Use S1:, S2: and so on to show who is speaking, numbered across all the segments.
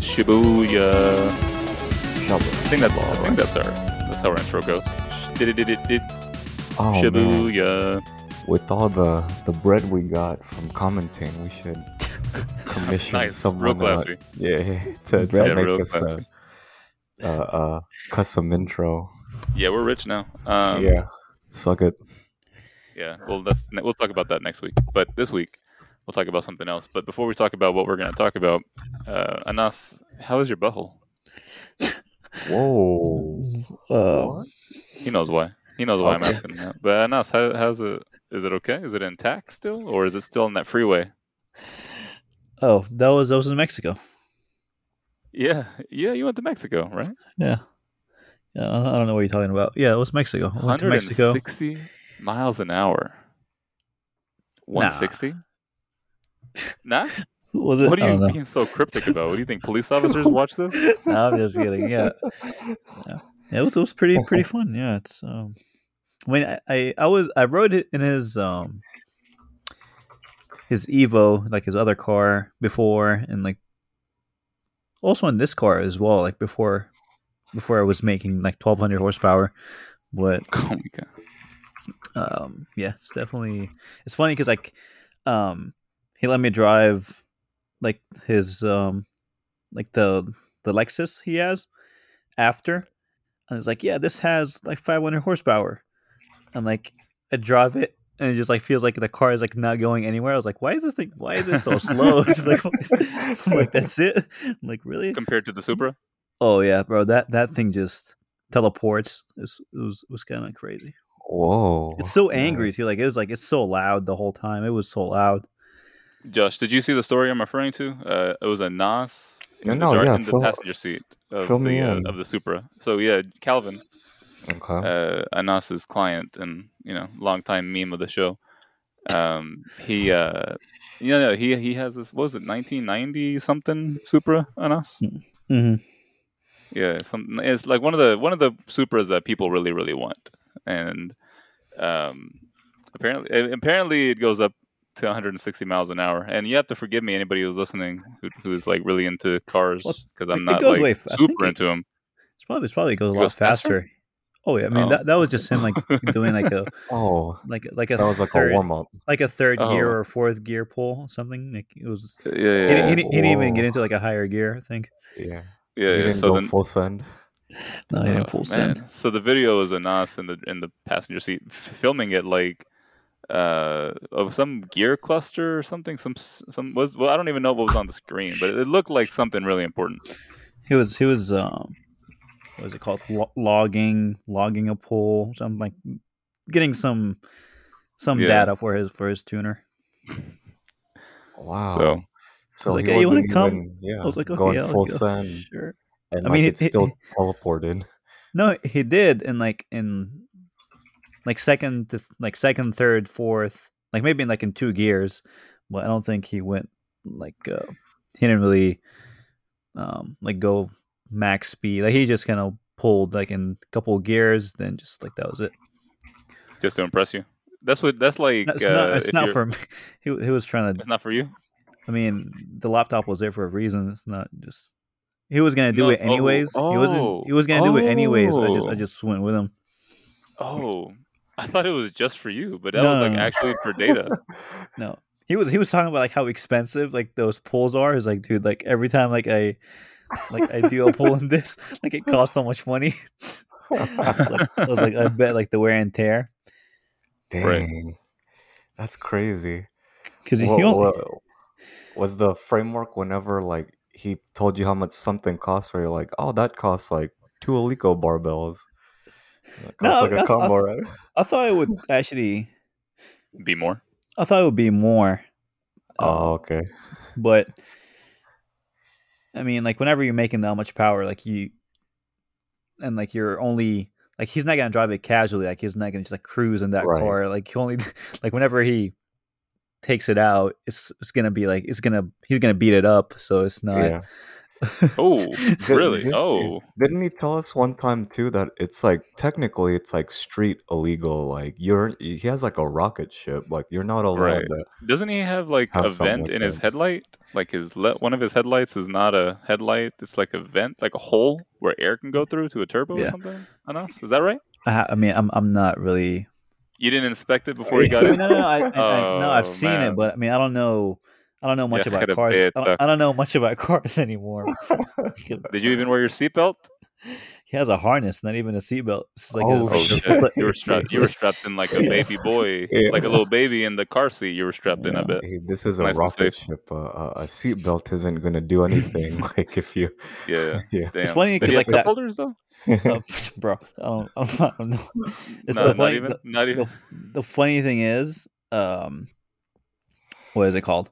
S1: Shibuya. I think that's I think that's our that's how our intro goes. Did it did it did
S2: Oh man,
S1: Shibuya.
S2: with all the the bread we got from commenting, we should commission
S1: Nice,
S2: someone
S1: real classy.
S2: yeah, to, to
S1: Yeah, real
S2: make us a,
S1: classy.
S2: a, a custom intro.
S1: Yeah, we're rich now. Um,
S2: yeah, suck it.
S1: Yeah, well, that's we'll talk about that next week. But this week, we'll talk about something else. But before we talk about what we're going to talk about, uh, Anas, how is your butthole?
S2: Whoa.
S3: Uh,
S1: He knows why. He knows why I'm asking that. But Anas, how, how's it? Is it okay? Is it intact still, or is it still in that freeway?
S3: oh, that was that was in Mexico.
S1: Yeah, yeah. You went to Mexico, right?
S3: Yeah. Yeah, I don't know what you're talking about. Yeah, it was Mexico. I went to Mexico.
S1: 160 miles an hour. 160? Nah.
S3: Was it?
S1: What are you being so cryptic about? What do you think? Police officers watch this?
S3: No, I'm just kidding. Yeah. yeah. Yeah, It was it was pretty pretty fun. Yeah, it's um when I, I I was I rode it in his um his Evo, like his other car before and like also in this car as well, like before before I was making like twelve hundred horsepower. But
S1: Oh my god.
S3: um yeah it's definitely it's funny because like um he let me drive like his um like the the lexus he has after and it's like yeah this has like 500 horsepower and like i drive it and it just like feels like the car is like not going anywhere i was like why is this thing why is it so slow it's like, what is- I'm like that's it I'm like really
S1: Compared to the Supra?
S3: oh yeah bro that that thing just teleports it was it was kind of crazy
S2: Whoa.
S3: it's so
S2: nice.
S3: angry too. Like it was like it's so loud the whole time. It was so loud.
S1: Josh, did you see the story I'm referring to? Uh, it was Anas in,
S2: No,
S1: the,
S2: no,
S1: dar-
S2: yeah,
S1: in the
S2: fill-
S1: passenger seat of the uh, of the Supra. So yeah, Calvin,
S2: Okay.
S1: uh, Anas's client and you know longtime meme of the show. Um, he uh, you know he he has this what was it 1990 something Supra Anas?
S3: Mm-hmm.
S1: Yeah, some it's like one of the one of the Supras that people really really want, and um, apparently apparently it goes up to 160 miles an hour. And you have to forgive me, anybody who's listening who, who's like really into cars, because
S3: it-
S1: I'm not like
S3: way f- I think
S1: super
S3: it-
S1: into them.
S3: It's probably it's probably goes a
S1: It
S3: lot
S1: goes faster?
S3: faster. Oh yeah, I mean
S1: Oh.
S3: that that was just him like doing like a
S2: oh,
S3: like like a
S2: that was like
S3: third,
S2: a warm up.
S3: like a third gear
S1: Oh.
S3: or fourth gear pull something. Like it was.
S1: Yeah,
S3: He,
S1: yeah,
S3: didn't-
S1: yeah.
S3: he, didn't- he didn't even get into like a higher gear. I think.
S2: Yeah.
S1: yeah,
S2: you
S1: yeah.
S2: didn't
S1: So
S2: go
S1: then,
S2: full send.
S3: No, he didn't
S1: Oh,
S3: full
S1: man.
S3: send.
S1: So the video is Anas in the in the passenger seat filming it like uh of some gear cluster or something some some was well I don't even know what was on the screen but it looked like something really important.
S3: He was he was um, what is it called? Lo- logging logging a pull. Something like getting some some
S1: Yeah.
S3: data for his for his tuner.
S2: Wow.
S1: So
S2: So,
S3: like, "Hey, you wanna come?"
S2: even, yeah,
S3: I was like, okay,
S2: going
S3: yeah,
S2: full
S3: go.
S2: send,
S3: Sure.
S2: and
S3: I
S2: like
S3: mean,
S2: it
S3: it- it-
S2: still
S3: it-
S2: teleported.
S3: No, he did in like in like second to like second, third, fourth, like maybe in like in two gears, but I don't think he went like uh he didn't really um like go max speed. Like he just kind of pulled like in a couple of gears, then just like that was it.
S1: just to impress you. That's what that's like.
S3: It's
S1: uh,
S3: not. It's not for me. He he was trying to.
S1: It's not for you.
S3: I mean, the laptop was there for a reason. It's not just. He was gonna do
S1: No,
S3: it
S1: oh,
S3: anyways. he wasn't. He was gonna do it anyways. I just. I
S1: oh.
S3: just went with him.
S1: Oh, I thought it was just for you, but that
S3: No,
S1: was like
S3: no.
S1: actually for data.
S3: No, he was he was talking about like how expensive like those pulls are. He's like, dude, like every time like I like I do a pull in this, like it costs so much money. I was like, I was like, I bet like the wear and tear
S2: Dang,
S1: Right.
S2: that's crazy.
S3: because he
S2: What-
S3: only
S2: what- was the framework whenever like he told you how much something costs? Where you're like, oh, that costs like two Eleiko barbells.
S3: No,
S2: like
S3: I-
S2: a combo,
S3: I-
S2: right?
S3: I thought it would actually.
S1: Be more.
S3: I thought it would be more.
S2: Oh,
S3: um,
S2: okay.
S3: but I mean, like whenever you're making that much power, like you, and like you're only like he's not gonna drive it casually. Like he's not gonna just like cruise in that
S2: Right.
S3: car. Like he only like whenever he takes it out, it's it's gonna be like it's gonna he's gonna beat it up. So it's not
S2: Yeah.
S1: Oh, really?
S2: did-
S1: Oh,
S2: Didn't he tell us one time too that it's like technically it's like street illegal? Like you're he has like a rocket ship. Like you're not allowed
S1: Right.
S2: to.
S1: doesn't he have like
S2: Have
S1: a vent
S2: like
S1: in his
S2: that.
S1: headlight? Like his le- one of his headlights is not a headlight; it's like a vent, like a hole where air can go mm. through to a turbo or something. Anas, is that right?
S3: I, I mean, I'm I'm not really.
S1: You didn't inspect it before you got
S3: no,
S1: in.
S3: no, no, I, I, I, no. I've
S1: Oh,
S3: seen
S1: man.
S3: it, but I mean, I don't know. I don't know much
S1: Yeah,
S3: about cars. I don't, I don't know much about cars anymore.
S1: Did you even wear your seatbelt?
S3: he has a harness, not even a seatbelt. It's like
S2: Oh,
S3: it's
S1: Oh shit!
S3: it's like-
S1: you were strapped. You were strapped in like a baby boy,
S2: Yeah.
S1: like a little baby in the car seat. You were strapped in.
S3: a
S1: bit.
S2: Hey, this is a
S1: Nice and
S2: rocket ship. Uh, a, a seatbelt isn't gonna do anything. like if you,
S1: Yeah.
S2: yeah.
S1: Damn.
S3: funny because
S1: he
S3: like
S1: have cup
S3: that-
S1: holders though?
S3: Uh, bro, I don't, I'm not, I'm not- It's
S1: no,
S3: the
S1: not
S3: funny,
S1: even.
S3: the,
S1: not even.
S3: the, the funny thing is, um, what is it called?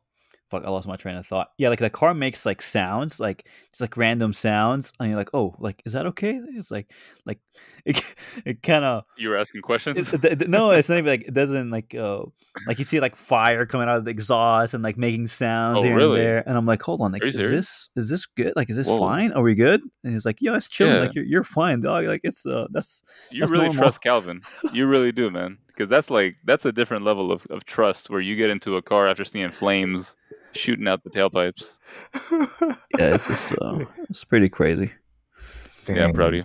S3: Fuck, I lost my train of thought. Yeah, like the car makes like sounds, like just like random sounds, and you're like, oh, like is that okay? It's like, like it, it kind of
S1: you were asking questions.
S3: It's, th- no, it's not even like it doesn't like uh like you see like fire coming out of the exhaust and like making sounds
S1: Oh,
S3: here
S1: really?
S3: and there, and I'm like, hold on, like is
S1: serious?
S3: this is this good? Like is this
S1: Whoa.
S3: fine? Are we good? And he's like, yeah, it's chill.
S1: Yeah.
S3: Like you're you're fine, dog. Like it's uh that's
S1: you
S3: that's
S1: really
S3: normal.
S1: trust Calvin. You really do, man. Because that's like that's a different level of, of trust where you get into a car after seeing flames shooting out the tailpipes.
S3: yeah, it's just uh, it's pretty crazy.
S1: Yeah, I'm proud of you.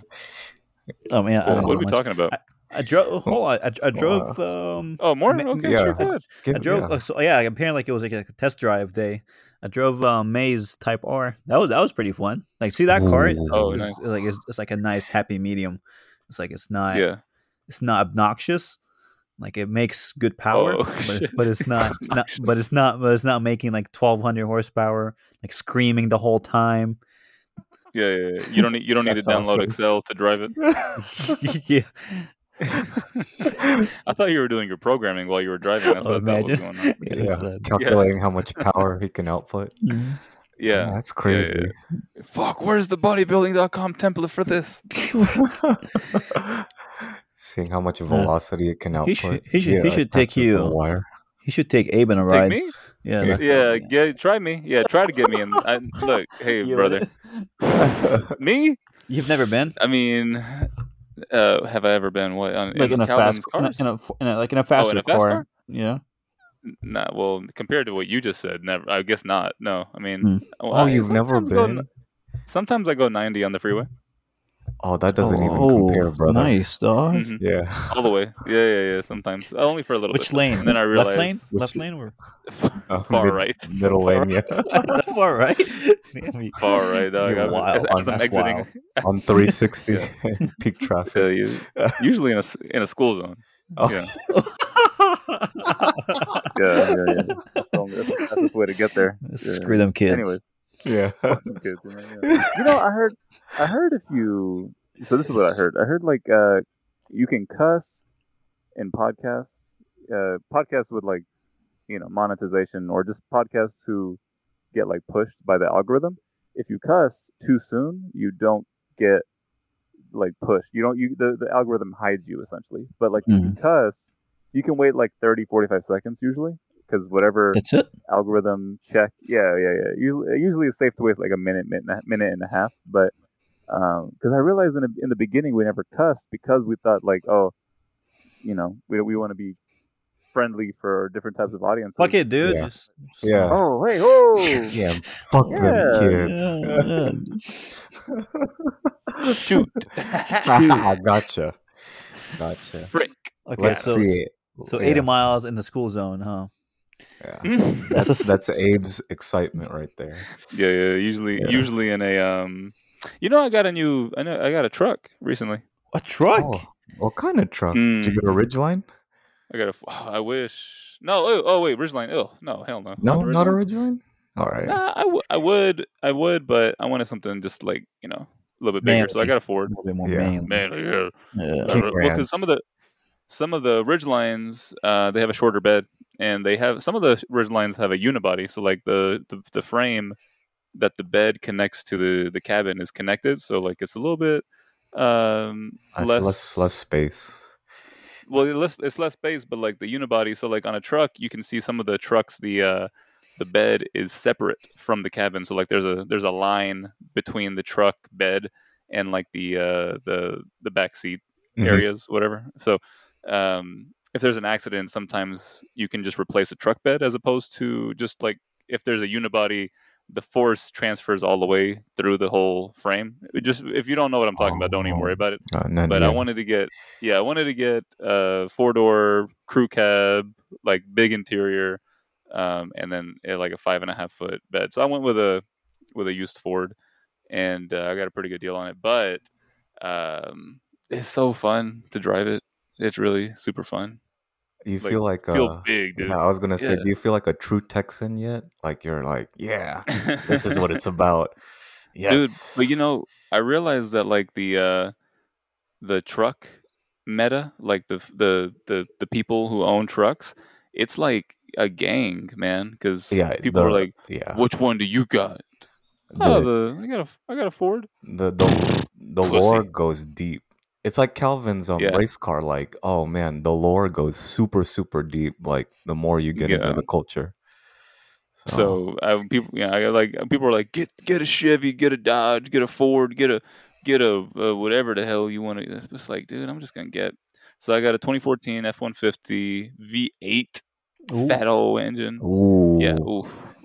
S3: Oh man, I
S1: Well,
S3: don't
S1: what are we
S3: much.
S1: talking about?
S3: I drove. Hold on, I, I drove. Um,
S1: Oh, more?
S3: Ma-
S1: Okay,
S2: yeah.
S1: sure, go ahead.
S3: I drove.
S2: yeah.
S3: uh, So yeah, apparently like it was like a test drive day. I drove um, Maze Type R. That was that was pretty fun. Like see that car?
S2: Ooh.
S1: Oh,
S3: it's,
S1: nice.
S3: like it's, it's like a nice happy medium. It's like it's not
S1: Yeah.
S3: it's not obnoxious. Like it makes good power,
S1: Oh,
S3: but, it's, but it's not it's not but it's not but it's not making like twelve hundred horsepower, like screaming the whole time.
S1: Yeah, yeah, yeah. You don't need you don't need to download
S2: awesome.
S1: Excel to drive it.
S3: yeah,
S1: I thought you were doing your programming while you were driving. That's
S3: Oh,
S1: what I thought was
S3: imagine.
S1: going on.
S3: yeah,
S2: yeah,
S3: it's,
S2: calculating how much power he can output.
S3: mhm.
S1: Yeah.
S2: that's
S1: yeah,
S2: crazy.
S1: Fuck, where's the bodybuilding.com template for this?
S2: Seeing how much velocity it can output.
S3: He should- he should- he should take
S2: attach it to
S3: you-
S2: Wire.
S3: He should take Abe on a ride.
S1: Take me?
S3: Yeah,
S2: Yeah.
S3: that-
S1: Yeah, get try me. Yeah, try to get me in. I, look, hey
S3: You-
S1: brother, me?
S3: You've never been
S1: I mean, uh, have I ever been what on
S3: like in, a
S1: Calvin's
S3: fast in a, in a, in a- like in a faster
S1: a fast
S3: car.
S1: car?
S3: Yeah.
S1: Nah, well, compared to what you just said, never. I guess not. No, I mean,
S3: Hmm.
S1: well,
S2: Oh,
S1: I-
S2: you've never
S1: sometimes go-
S2: been?
S1: sometimes I go ninety on the freeway,
S2: Oh, that doesn't even
S3: Oh,
S2: compare, brother.
S3: Nice dog.
S1: Mhm.
S2: Yeah.
S1: all the way. Yeah, yeah, yeah. Sometimes only for a little
S3: Which
S1: bit.
S3: lane?
S1: And then I realized
S3: Left lane?
S2: Which-
S3: Left lane or
S2: Uh,
S1: far
S2: mid-
S1: right,
S2: Middle lane, yeah.
S3: far right? Damn,
S1: far right, dog.
S3: You're
S1: I'm-
S3: wild.
S1: as I'm exiting,
S3: wild.
S2: On 360
S1: Yeah.
S2: peak
S1: tell
S2: traffic.
S1: you, usually in a s- in a school zone.
S2: Oh.
S1: Yeah. Yeah, yeah, yeah. That's, that's the way to get there. Yeah.
S3: Screw them kids.
S1: Anyways,
S2: Yeah.
S1: you, know, yeah. you know, I heard, I heard if you, so this is what I heard. I heard like uh, you can cuss in podcasts, uh, podcasts with like, you know, monetization or just podcasts who get like pushed by the algorithm. If you cuss too soon, you don't get like pushed. You don't. You the, the algorithm hides you essentially. But like if you cuss, you can wait like 30, 45 seconds usually because whatever
S3: That's it.
S1: algorithm check. Yeah, yeah, yeah. Usually, usually it's safe to wait like a minute, minute, and a- minute and a half. But um, because I realized in the, in the beginning we never cussed because we thought like, oh, you know, we we want to be friendly for different types of audiences.
S3: Fuck it, dude.
S2: Yeah.
S3: Just, just-
S2: Yeah.
S1: Oh, hey, oh,
S2: Yeah. Fuck
S1: Yeah.
S2: them kids.
S3: Yeah, yeah.
S1: shoot,
S2: I gotcha. Gotcha.
S1: frick.
S3: Okay,
S2: Let's
S3: so
S2: see.
S3: so
S2: Yeah.
S3: 80 miles in the school zone, huh?
S2: Yeah.
S1: yeah,
S2: That's that's Abe's excitement right there.
S1: yeah. Usually,
S2: Yeah.
S1: usually in a um, you know, I got a new, I know, I got a truck recently.
S3: A truck?
S2: Oh, what kind of truck? Did you
S1: Mm.
S2: get a Ridgeline?
S1: I got a. I wish. No. Oh, oh wait, Ridgeline. Oh no, hell no.
S2: No, not a
S1: Ridgeline.
S2: Ridgeline. All right.
S1: Nah, I, w- I would, I would, but I wanted something just like you know a little bit bigger. So I got a Ford.
S3: A little bit more
S2: Yeah.
S3: manly.
S1: Man, yeah.
S3: Yeah.
S2: King
S1: Uh, because some of the some of the Ridgelines uh, they have a shorter bed and they have some of the Ridgelines have a unibody so like the, the the frame that the bed connects to the the cabin is connected so like it's a little bit um less
S2: less less space.
S1: well it's less, it's less space but like the unibody so like on a truck you can see some of the trucks the uh the bed is separate from the cabin. So like there's a there's a line between the truck bed and like the uh, the the back seat
S2: Mhm.
S1: areas, whatever. So um, if there's an accident, sometimes you can just replace a truck bed as opposed to just like if there's a unibody, the force transfers all the way through the whole frame. It just if you don't know what I'm talking about, don't even worry
S2: Oh.
S1: about it.
S2: Uh,
S1: But I wanted to get yeah, I wanted to get a four door crew cab, like big interior, um, and then uh, like a five and a half foot bed. So I went with a with a used Ford, and uh, I got a pretty good deal on it. But um, it's so fun to drive it. It's really super fun.
S2: You
S1: like,
S2: feel like
S1: Feel
S2: uh,
S1: big, dude.
S2: yeah, I was gonna say,
S1: Yeah.
S2: do you feel like a true Texan yet? Like you're like, yeah, this is what it's about. Yes,
S1: dude but you know i realized that like the uh the truck meta like the the the, the people who own trucks it's like a gang man because
S2: yeah,
S1: people
S2: the,
S1: are like
S2: yeah,
S1: which one do you got
S2: the,
S1: oh the i got a i got a ford
S2: the the, the
S1: Pussy.
S2: goes deep. It's like Calvin's um,
S1: Yeah.
S2: race car. Like, oh man, the lore goes super super deep. Like the more you get
S1: Yeah.
S2: into the culture.
S1: so I, people yeah i like people are like get get a chevy get a dodge get a ford get a get a uh, whatever the hell you want to it's like dude i'm just gonna get so i got a 2014 f-150 v8
S3: Ooh.
S1: fat old engine
S2: ooh,
S1: Yeah.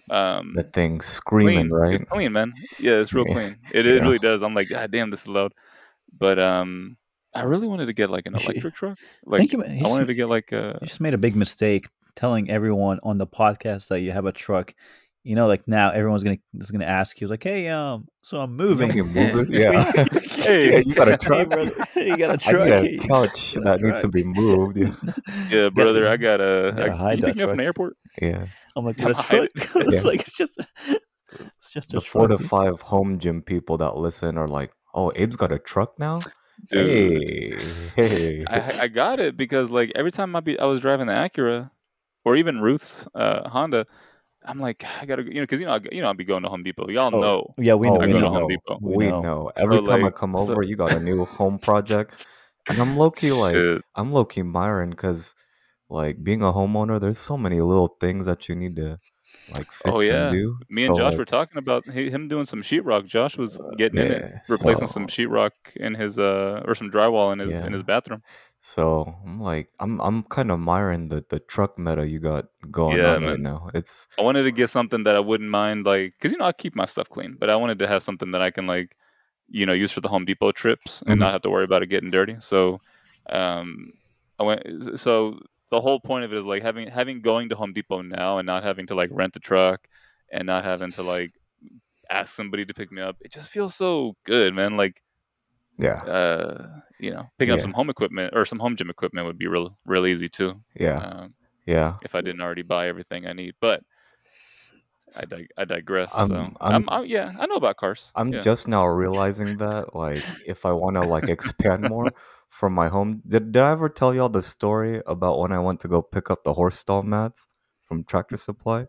S1: Um,
S2: the thing screaming,
S1: clean.
S2: right?
S1: It's clean, man. Yeah, it's real
S2: Yeah.
S1: clean. It, it
S2: Yeah.
S1: really does. I'm like, God damn, this is loud. But um, I really wanted to get like an
S3: You should-
S1: electric truck.
S3: I
S1: Like,
S3: think you, you
S1: I
S3: just,
S1: wanted to get like a.
S3: you just made a big mistake telling everyone on the podcast that you have a truck. You know, like now everyone's gonna is gonna ask you like, "Hey, um, so I'm moving."
S2: You move this? Yeah.
S1: Hey,
S2: Yeah, you got a
S3: Hey,
S2: truck.
S3: brother, you got a truck.
S2: need
S3: Hey,
S2: a couch
S3: got a
S2: that needs to be moved. Yeah.
S1: Yeah, brother, I got a.
S3: gotta
S1: I,
S3: hide
S1: you
S3: that
S1: pick me up from the airport.
S2: yeah.
S3: I'm like, "Got a truck." it's
S2: Yeah.
S3: like it's just, it's just a
S2: The four to five home gym people that listen are like, "Oh, Abe's got a truck now."
S1: Dude,
S2: Hey, hey.
S1: I, I got it because like every time I be I was driving the Acura, or even Ruth's uh, Honda, I'm like I gotta you know because you know I, you know I'll be going to Home Depot. Y'all
S3: Oh,
S1: know.
S3: Yeah, we know.
S1: I
S3: we
S1: go to
S3: know.
S1: Home Depot.
S3: We
S2: we
S3: know.
S2: know. Every
S1: So,
S2: time I
S1: like,
S2: come
S1: so-
S2: over, you got a new home project, and I'm low key like,
S1: Shit.
S2: I'm low key Myron because, like, being a homeowner, there's so many little things that you need to like fix
S1: Oh, yeah.
S2: and do.
S1: Me and
S2: So,
S1: Josh
S2: like,
S1: were talking about him doing some sheetrock. Josh was getting in it, replacing
S2: so-
S1: some sheetrock in his uh or some drywall in his in his bathroom.
S2: So I'm like, I'm I'm kind of admiring the the truck meta you got going
S1: Yeah,
S2: on right now. It's
S1: I wanted to get something that I wouldn't mind, like, because you know I keep my stuff clean, but I wanted to have something that I can like, you know, use for the Home Depot trips and
S2: Mhm.
S1: not have to worry about it getting dirty. So, um, I went. So the whole point of it is like having having going to Home Depot now and not having to like rent a truck and not having to like ask somebody to pick me up. It just feels so good, man. Like
S2: yeah,
S1: uh, you know, picking up some home equipment or some home gym equipment would be real, real easy too.
S2: yeah,
S1: Um,
S2: yeah.
S1: if I didn't already buy everything I need, but I, dig- I digress.
S2: I'm-
S1: so
S2: I'm-
S1: I'm, I'm, yeah, I know about cars.
S2: I'm
S1: yeah.
S2: just now realizing that, like, if I want to like expand more from my home, did, did I ever tell y'all the story about when I went to go pick up the horse stall mats from Tractor Supply?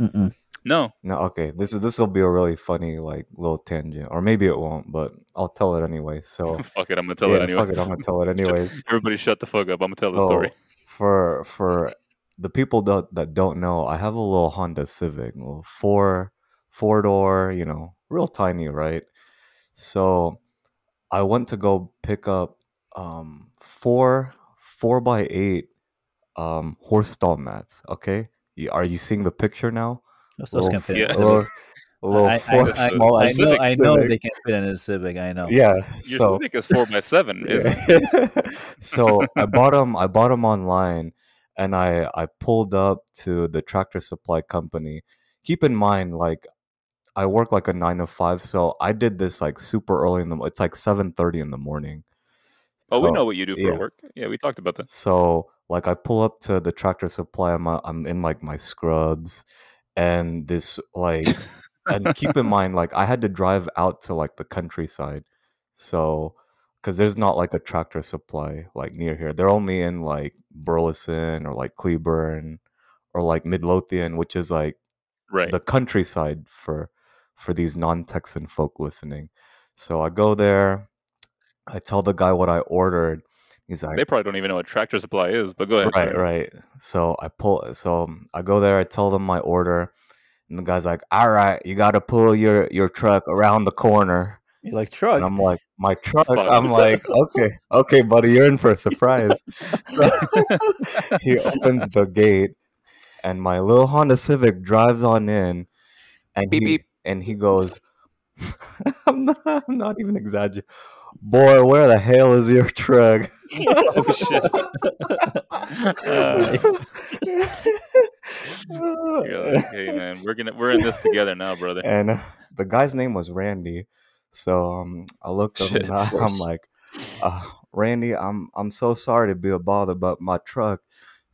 S3: Mm-mm.
S1: no.
S2: No, okay. This is this will be a really funny like little tangent, or maybe it won't, but I'll tell it anyway. So
S1: fuck it, I'm gonna tell
S2: yeah,
S1: it anyway.
S2: fuck it, I'm gonna tell it anyways.
S1: Everybody, shut the fuck up. I'm gonna tell the story.
S2: For for the people that that don't know, I have a little Honda Civic, a little four four door, you know, real tiny, right? So I went to go pick up um four four by eight um horse stall mats. Okay, You- are you seeing the picture now?
S3: Those, those can fit.
S1: Yeah.
S3: a
S2: A little, little
S3: I, I,
S2: four
S3: I,
S2: small
S3: I
S2: ass
S3: know, I know
S2: Civic.
S3: they can fit in a Civic. I know.
S2: Yeah,
S1: Your
S2: so
S1: Civic is four by seven, isn't it?
S2: so I bought them. I bought them online, and I I pulled up to the tractor supply company. Keep in mind, like I work like a nine to five, so I did this like super early in the. It's like seven thirty in the morning.
S1: Oh, we know what you do for
S2: yeah.
S1: work. Yeah, we talked about that.
S2: So like I pull up to the tractor supply. I'm uh, I'm in like my scrubs, and this like and keep in mind like I had to drive out to like the countryside, so because there's not like a tractor supply like near here. They're only in like Burleson or like Cleburne or like Midlothian, which is like
S1: Right.
S2: the countryside for for these non-Texan folk listening. So I go there, I tell the guy what I ordered. He's like,
S1: they probably don't even know what tractor supply is, but go ahead.
S2: right
S1: sorry.
S2: right so i pull so um, i go there i tell them my order And the guy's like, "All right, you got to pull your your truck around the corner."
S3: You're like truck.
S2: And I'm like, "My truck." I'm like, "Okay, okay, buddy, you're in for a surprise." So he opens the gate, and my little Honda Civic drives on in, and
S1: Beep,
S2: he
S1: beep.
S2: and he goes, "I'm not, I'm not even exaggerating." Boy, where the hell is your truck?
S1: oh shit! Uh, like, hey man, we're gonna we're in this together now, brother.
S2: and uh, the guy's name was Randy. So um, I looked up
S1: Shit.
S2: and I, I'm like, uh, Randy, I'm I'm so sorry to be a bother, but my truck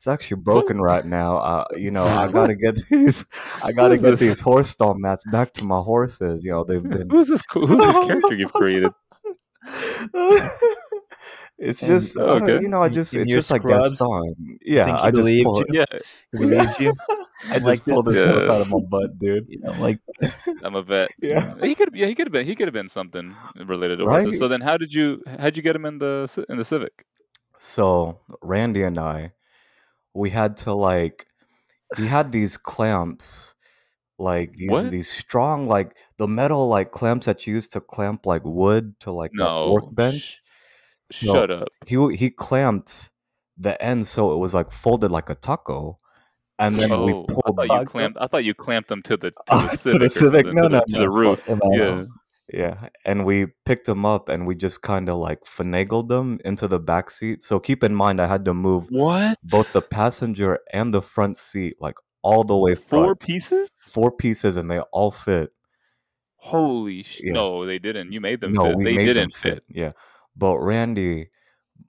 S2: it's actually broken right now. Uh, you know, I gotta get these, I gotta get
S1: this?
S2: these horse stall mats back to my horses. You know, they've been.
S1: Who's this? Who's this character you've created?
S2: it's
S3: And-
S2: just, uh, you know, I just,
S3: in
S2: it's
S3: your
S2: just like
S3: scrubs,
S2: Gaston. Yeah,
S3: think
S2: I just pulled,
S3: you?
S1: Yeah,
S3: He believed you.
S2: I just
S3: like
S2: pulled
S3: that.
S2: this stuff
S1: Yeah.
S2: out of my butt, dude.
S3: You know, like
S1: I'm a vet.
S2: Yeah.
S1: he could. Yeah, he could have been. He could have been something related to
S2: Right?
S1: horses. So then, how did you? How'd you get him in the in the Civic?
S2: So Randy and I, we had to like, he had these clamps, like these
S1: What?
S2: these strong like the metal like clamps that you use to clamp like wood to like a
S1: No.
S2: workbench.
S1: Sh-
S2: So
S1: Shut up.
S2: He w- he clamped the end so it was like folded like a taco, and then we
S1: Oh, I
S2: pulled.
S1: thought you clamped. I thought you clamped them to the to
S2: Ah,
S1: the
S2: to the
S1: Civic. or
S2: Civic?
S1: To the,
S2: No,
S1: to
S2: no,
S1: to
S2: no.
S1: the roof.
S3: Imagine.
S1: Yeah.
S2: Yeah, and we picked him up and we just kind of like finagled them into the back seat. So keep in mind, I had to move
S1: What?
S2: both the passenger and the front seat like all the way
S1: four pieces?
S2: four pieces and they all fit.
S1: Holy sh!
S2: Yeah.
S1: No, they didn't. You made them
S2: no,
S1: fit.
S2: we
S1: They
S2: made
S1: didn't fit.
S2: Yeah, but Randy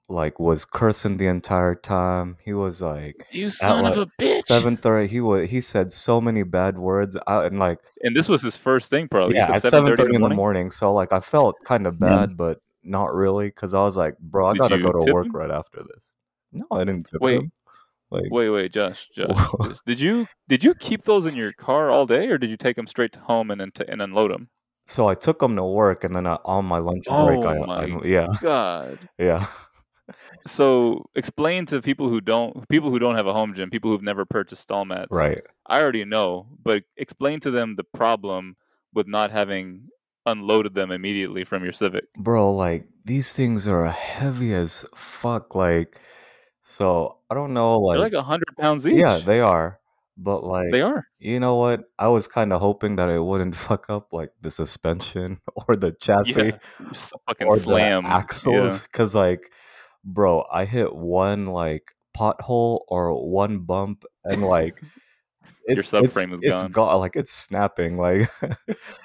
S2: like was cursing the entire time. He was like
S1: You son of a bitch!
S2: seven thirty. He was he said so many bad words out and like
S1: And this was his first thing, probably.
S2: yeah at
S1: said
S2: seven
S1: 7:30
S2: thirty in the morning. So like I felt kind of hmm.
S3: Yeah.
S2: bad, but not really because I was like, bro, I
S1: Did
S2: gotta go to work
S1: him?
S2: right after this. No, I didn't
S1: Wait.
S2: him. Like
S1: Wait, wait, Josh, Josh. Did you did you keep those in your car all day, or did you take them straight to home and then t- and unload them?
S2: so I took them to work and then I, on my lunch break, I,
S1: Oh
S2: I yeah
S1: God.
S2: yeah.
S1: So explain to people who don't people who don't have a home gym, people who've never purchased stall mats.
S2: Right.
S1: I already know, but explain to them the problem with not having unloaded them immediately from your Civic.
S2: bro like these things are heavy as fuck like so i don't know like,
S1: They're like a hundred pounds each.
S2: yeah they are but like
S1: they are.
S2: you know what i was kind of hoping that it wouldn't fuck up like the suspension or the chassis
S1: Yeah. Fucking
S2: or
S1: slam
S2: the axle
S1: Yeah.
S2: because like bro i hit one like pothole or one bump and like
S1: Your
S2: it's,
S1: subframe is gone.
S2: it's gone like it's snapping like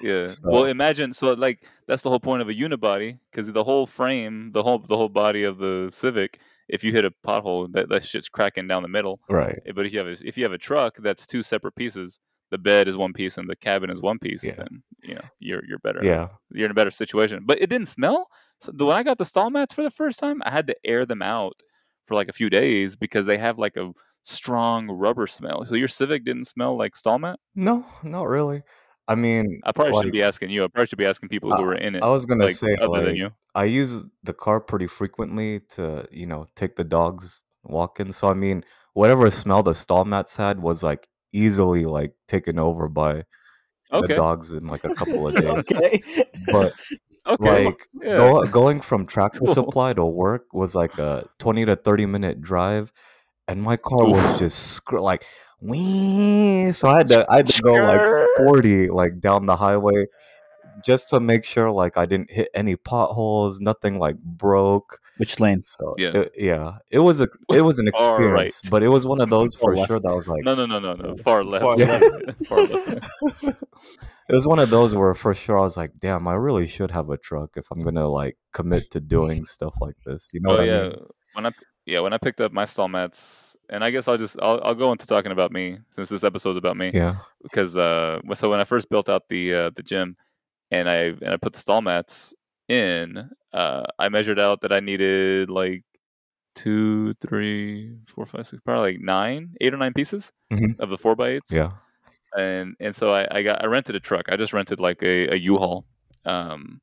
S1: Yeah.
S2: So-
S1: Well, imagine so like that's the whole point of a unibody because the whole frame, the whole the whole body of the Civic, if you hit a pothole, that that shit's cracking down the middle.
S2: right
S1: Eh, But if you have a, if you have a truck that's two separate pieces, the bed is one piece and the cabin is one piece,
S2: Yeah.
S1: then you know you're you're better.
S2: yeah
S1: You're in a better situation. But it didn't smell. So when I got the stall mats for the first time, I had to air them out for like a few days because they have like a strong rubber smell. So your Civic didn't smell like stall mat.
S2: no not really i mean
S1: I probably
S2: like,
S1: shouldn't be asking you. I probably should be asking people who were in it.
S2: I was gonna
S1: like,
S2: say
S1: other
S2: like
S1: than you.
S2: I use the car pretty frequently to you know take the dogs walking. So I mean, whatever smell the stall mats had was like easily like taken over by the dogs in like a couple of days.
S3: okay.
S2: But
S1: Okay.
S2: like
S1: yeah.
S2: go, going from tractor
S1: Cool.
S2: supply to work was like a twenty to thirty minute drive, and my car was just like wee. So I had to I had to go like forty like down the highway just to make sure like I didn't hit any potholes, nothing like broke.
S3: Which lane?
S2: So
S1: Yeah.
S2: it, yeah, it was a it was an
S1: All right.
S2: experience, but it was one of those
S3: Far
S2: for
S3: left.
S2: sure that was like
S1: no, no, no, no, no. Far left.
S3: Far
S1: Yeah.
S3: left.
S1: Far left.
S2: it was one of those where for sure I was like, damn, I really should have a truck if I'm gonna like commit to doing stuff like this. You know
S1: oh
S2: what
S1: yeah.
S2: I mean?
S1: When I yeah when I picked up my stall mats, and I guess I'll just I'll I'll go into talking about me since this episode's about me.
S2: Yeah.
S1: because uh so when I first built out the uh, the gym and I and I put the stall mats in, uh I measured out that I needed like two, three, four, five, six, probably like nine, eight or nine pieces
S2: Mhm.
S1: of the four by eights.
S2: Yeah.
S1: And and so I, I got I rented a truck. I just rented like a, a U-Haul. Um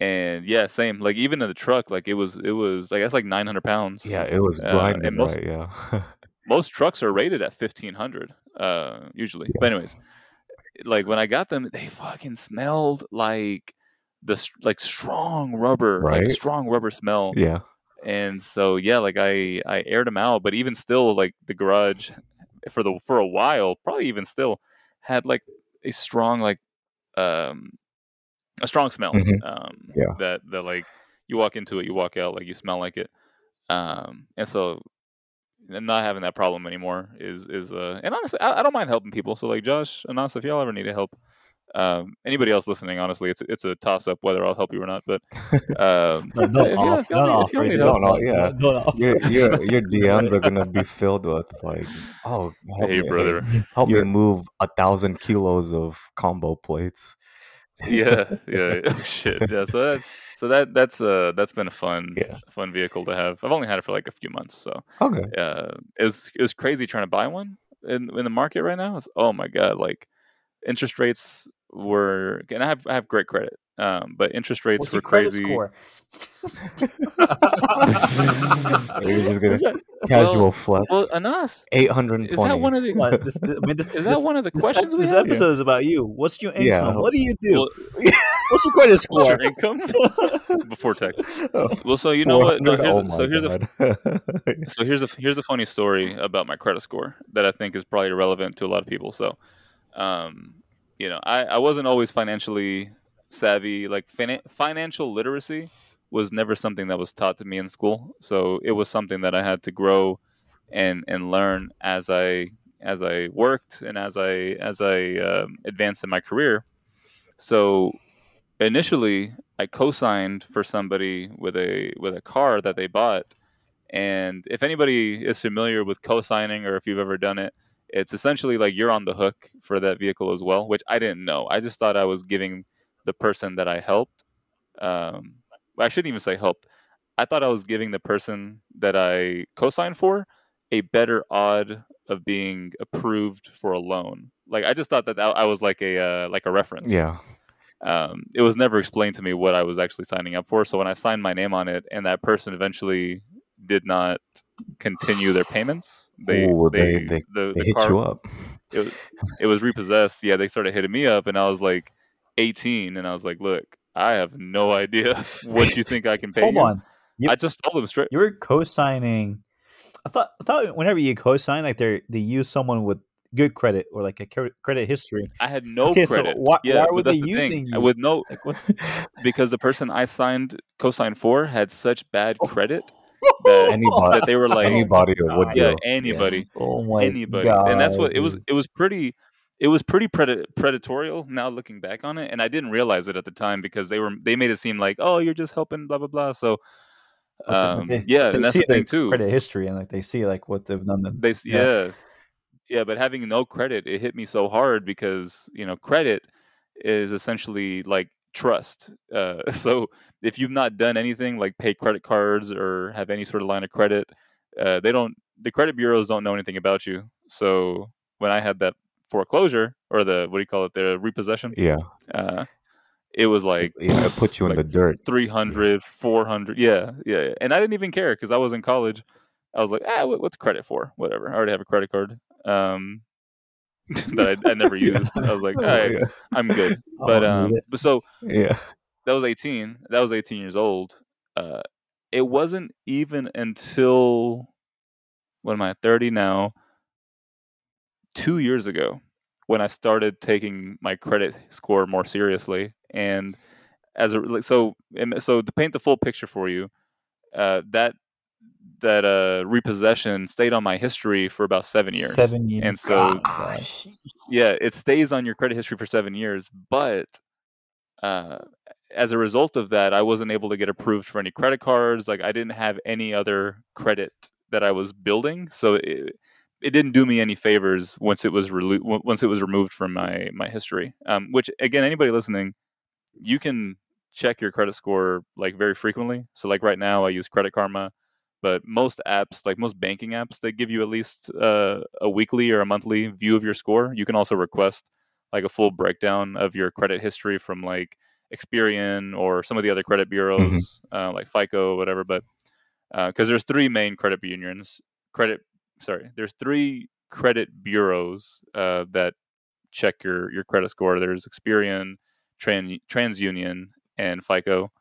S1: and yeah, same. Like even in the truck, like it was it was like that's like nine hundred pounds.
S2: Yeah, it was
S1: Uh,
S2: grinding,
S1: most-
S2: right? Yeah.
S1: most trucks are rated at 1500 uh usually but anyways like when I got them, they fucking smelled like the like strong rubber, like strong rubber smell.
S2: Yeah.
S1: And so yeah, like I I aired them out, but even still, like the garage for the for a while, probably even still had like a strong like um a strong smell.
S2: Mhm.
S1: Um,
S2: Yeah.
S1: That that like you walk into it, you walk out, like you smell like it. Um, and so and not having that problem anymore is is uh and honestly I, I don't mind helping people. So like Josh, Anas, if y'all ever need help, um, anybody else listening, honestly, it's it's a toss up whether I'll help you or not. But um,
S3: No, don't
S1: if
S3: off,
S1: if y'all
S3: don't
S1: need- if y'all
S3: offer.
S1: need
S3: it,
S1: help,
S2: No, no, yeah.
S3: Don't.
S2: Your your your DMs are gonna be filled with like, oh, help
S1: hey
S2: me,
S1: brother,
S2: help me
S3: You're-
S2: move a thousand kilos of combo plates.
S1: Yeah, yeah, oh, shit, yeah. So that so that that's uh that's been a fun
S2: Yeah.
S1: fun vehicle to have. I've only had it for like a few months, so
S2: Okay.
S1: uh, it was it was crazy trying to buy one in in the market right now. It's, oh my god, like interest rates were and I have I have great credit, um, but interest rates
S3: What's
S1: were
S3: your
S1: crazy.
S3: score?
S2: You're just gonna
S1: that,
S2: casual
S1: well,
S2: flex.
S1: well, Anas,
S2: Eight hundred
S1: is that one
S2: twenty.
S1: of the
S3: What, this, this- I mean, this,
S1: is that
S3: this,
S1: one of the questions
S3: ep-
S1: we
S3: this
S1: have?
S3: episode is about you. What's your income?
S2: Yeah.
S3: What do you do?
S1: Well,
S3: What's your credit
S1: what's
S3: score?
S1: your income before tax? Well, so you know what? No, here's
S2: oh
S1: a, so here's a so here's a here's a funny story about my credit score that I think is probably relevant to a lot of people. So, um, you know, I, I wasn't always financially savvy. Like finan- financial literacy was never something that was taught to me in school. So it was something that I had to grow and and learn as I as I worked and as I as I um, advanced in my career. So initially, I co-signed for somebody with a with a car that they bought. And if anybody is familiar with co-signing or if you've ever done it, it's essentially like you're on the hook for that vehicle as well, which I didn't know. I just thought I was giving the person that I helped. Um, I shouldn't even say helped. I thought I was giving the person that I co-signed for a better odd of being approved for a loan. Like I just thought that I was like a uh, like a reference
S2: yeah.
S1: um, it was never explained to me what I was actually signing up for. So when I signed my name on it, and that person eventually did not continue their payments, they
S2: Ooh,
S1: they,
S2: they- they-
S1: the,
S2: They
S1: the
S2: hit
S1: car
S2: you up.
S1: it was, it was repossessed. Yeah, they started hitting me up, and I was like 18, and I was like, look. I have no idea what you think I can pay
S3: Hold
S1: you.
S3: on. You-
S1: I just told them straight.
S3: You were co-signing. I thought I thought whenever you co-sign, like they they use someone with good credit or like a credit history.
S1: I had no
S3: Okay, so
S1: credit.
S3: why-
S1: yeah,
S3: why were they
S1: the thing.
S3: using you?
S1: With no,
S3: Like what's
S1: because the person I signed co-signed for had such bad oh. credit that,
S2: Anybody,
S1: that they were like,
S2: anybody would ah,
S1: yeah,
S2: do.
S1: anybody.
S3: oh my
S1: anybody
S3: god!
S1: and that's what it was it was pretty it was pretty pred- predatorial now looking back on it and i didn't realize it at the time because they were they made it seem like oh you're just helping blah blah blah so um,
S3: they-
S1: yeah
S3: they
S1: and that's
S3: see
S1: the thing too
S3: Credit history and like they see like what they've done. Then
S1: they
S3: Yeah.
S1: yeah. yeah but having no credit it hit me so hard because you know credit is essentially like trust uh, so if you've not done anything like pay credit cards or have any sort of line of credit uh, they don't the credit bureaus don't know anything about you so when i had that foreclosure or the what do you call it the repossession
S2: Yeah.
S1: uh, it was like
S2: yeah, it put you in the dirt.
S1: 300 400 yeah yeah yeah. and i didn't even care because i was in college i was like ah what- what's credit for whatever i already have a credit card um that I, I never
S2: Yeah.
S1: used i was like
S2: Oh,
S1: right,
S2: yeah.
S1: i'm good but
S3: don't
S1: um but so
S2: Yeah.
S1: that was 18 that was 18 years old uh it wasn't even until what am i 30 now two years ago when i started taking my credit score more seriously and as a so and so to paint the full picture for you uh that that uh repossession stayed on my history for about seven years
S3: Seven years.
S1: and so
S2: Gosh.
S1: yeah, it stays on your credit history for seven years. But uh, as a result of that, I wasn't able to get approved for any credit cards. Like I didn't have any other credit that I was building, so it, it didn't do me any favors once it was relo- once it was removed from my my history. Um, which again, anybody listening, you can check your credit score like very frequently. So like right now, I use Credit Karma. But most apps, like most banking apps, they give you at least uh, a weekly or a monthly view of your score. You can also request like a full breakdown of your credit history from like Experian or some of the other credit bureaus, uh, like FICO, or whatever. But because there's three main credit unions, credit sorry, there's three credit bureaus uh, that check your your credit score. There's Experian, Tran, TransUnion, and FICO.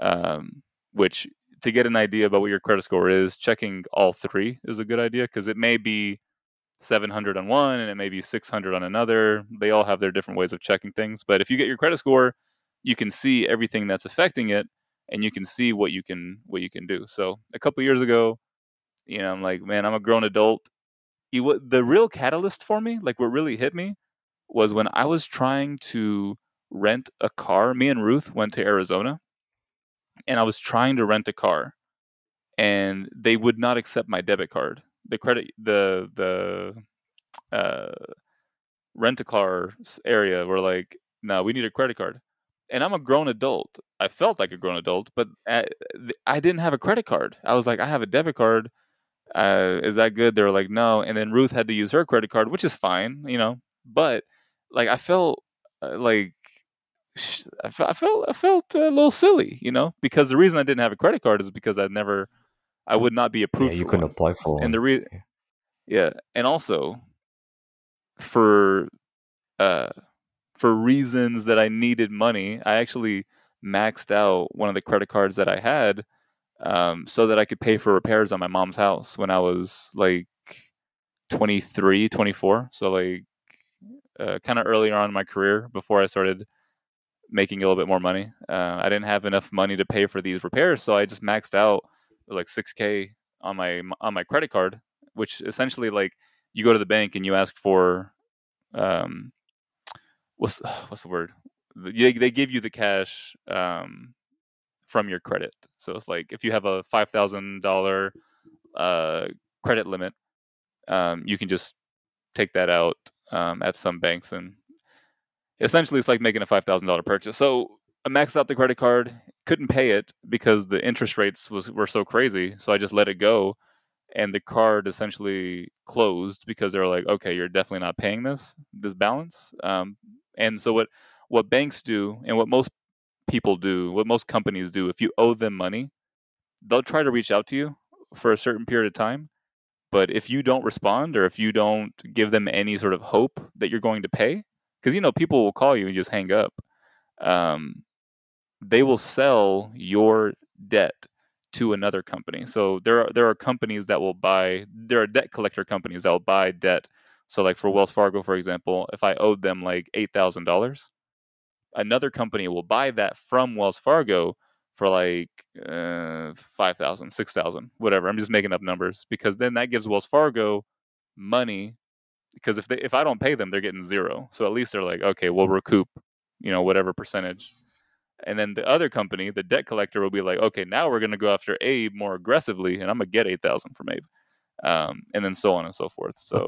S1: Um, which to get an idea about what your credit score is, checking all three is a good idea because it may be 700 on one and it may be 600 on another. They all have their different ways of checking things. But if you get your credit score, you can see everything that's affecting it and you can see what you can what you can do. So a couple years ago, you know, I'm like, man, I'm a grown adult. The real catalyst for me, like what really hit me, was when I was trying to rent a car. Me and Ruth went to Arizona, and I was trying to rent a car, and they would not accept my debit card. The credit, the the uh, rent a car area were like, no, we need a credit card. And I'm a grown adult. I felt like a grown adult, but I, I didn't have a credit card. I was like, I have a debit card uh, is that good? They were like, no. And then Ruth had to use her credit card, which is fine, you know. But like, I felt uh, like I felt, I felt I felt a little silly, you know, because the reason I didn't have a credit card is because I never, I would not be approved.
S2: Yeah, you couldn't
S1: one.
S2: apply for
S1: and
S2: one.
S1: the re- yeah, and also for uh for reasons that I needed money, I actually maxed out one of the credit cards that I had um, so that I could pay for repairs on my mom's house when I was like 23, 24. So like uh, kind of earlier on in my career before I started making a little bit more money. Uh, I didn't have enough money to pay for these repairs, so I just maxed out like 6k on my on my credit card, which essentially like you go to the bank and you ask for um what's what's the word? They, they give you the cash um from your credit. So it's like if you have a five thousand dollar uh, credit limit, um, you can just take that out um, at some banks, and essentially it's like making a five thousand dollar purchase. So I maxed out the credit card, couldn't pay it because the interest rates was were so crazy. So I just let it go, and the card essentially closed because they were like, okay, you're definitely not paying this this balance. Um, and so what what banks do, and what most people do, what most companies do, if you owe them money, they'll try to reach out to you for a certain period of time. But if you don't respond or if you don't give them any sort of hope that you're going to pay, because you know people will call you and just hang up, um, they will sell your debt to another company. So there are there are companies that will buy. There are debt collector companies that will buy debt. So like for Wells Fargo, for example, if I owed them like eight thousand dollars, another company will buy that from Wells Fargo for like uh, 5,000, 6,000, whatever. I'm just making up numbers because then that gives Wells Fargo money because if they if I don't pay them, they're getting zero. So at least they're like, okay, we'll recoup, you know, whatever percentage. And then the other company, the debt collector, will be like, okay, now we're going to go after Abe more aggressively, and I'm gonna get eight thousand from Abe, um, and then so on and so forth. So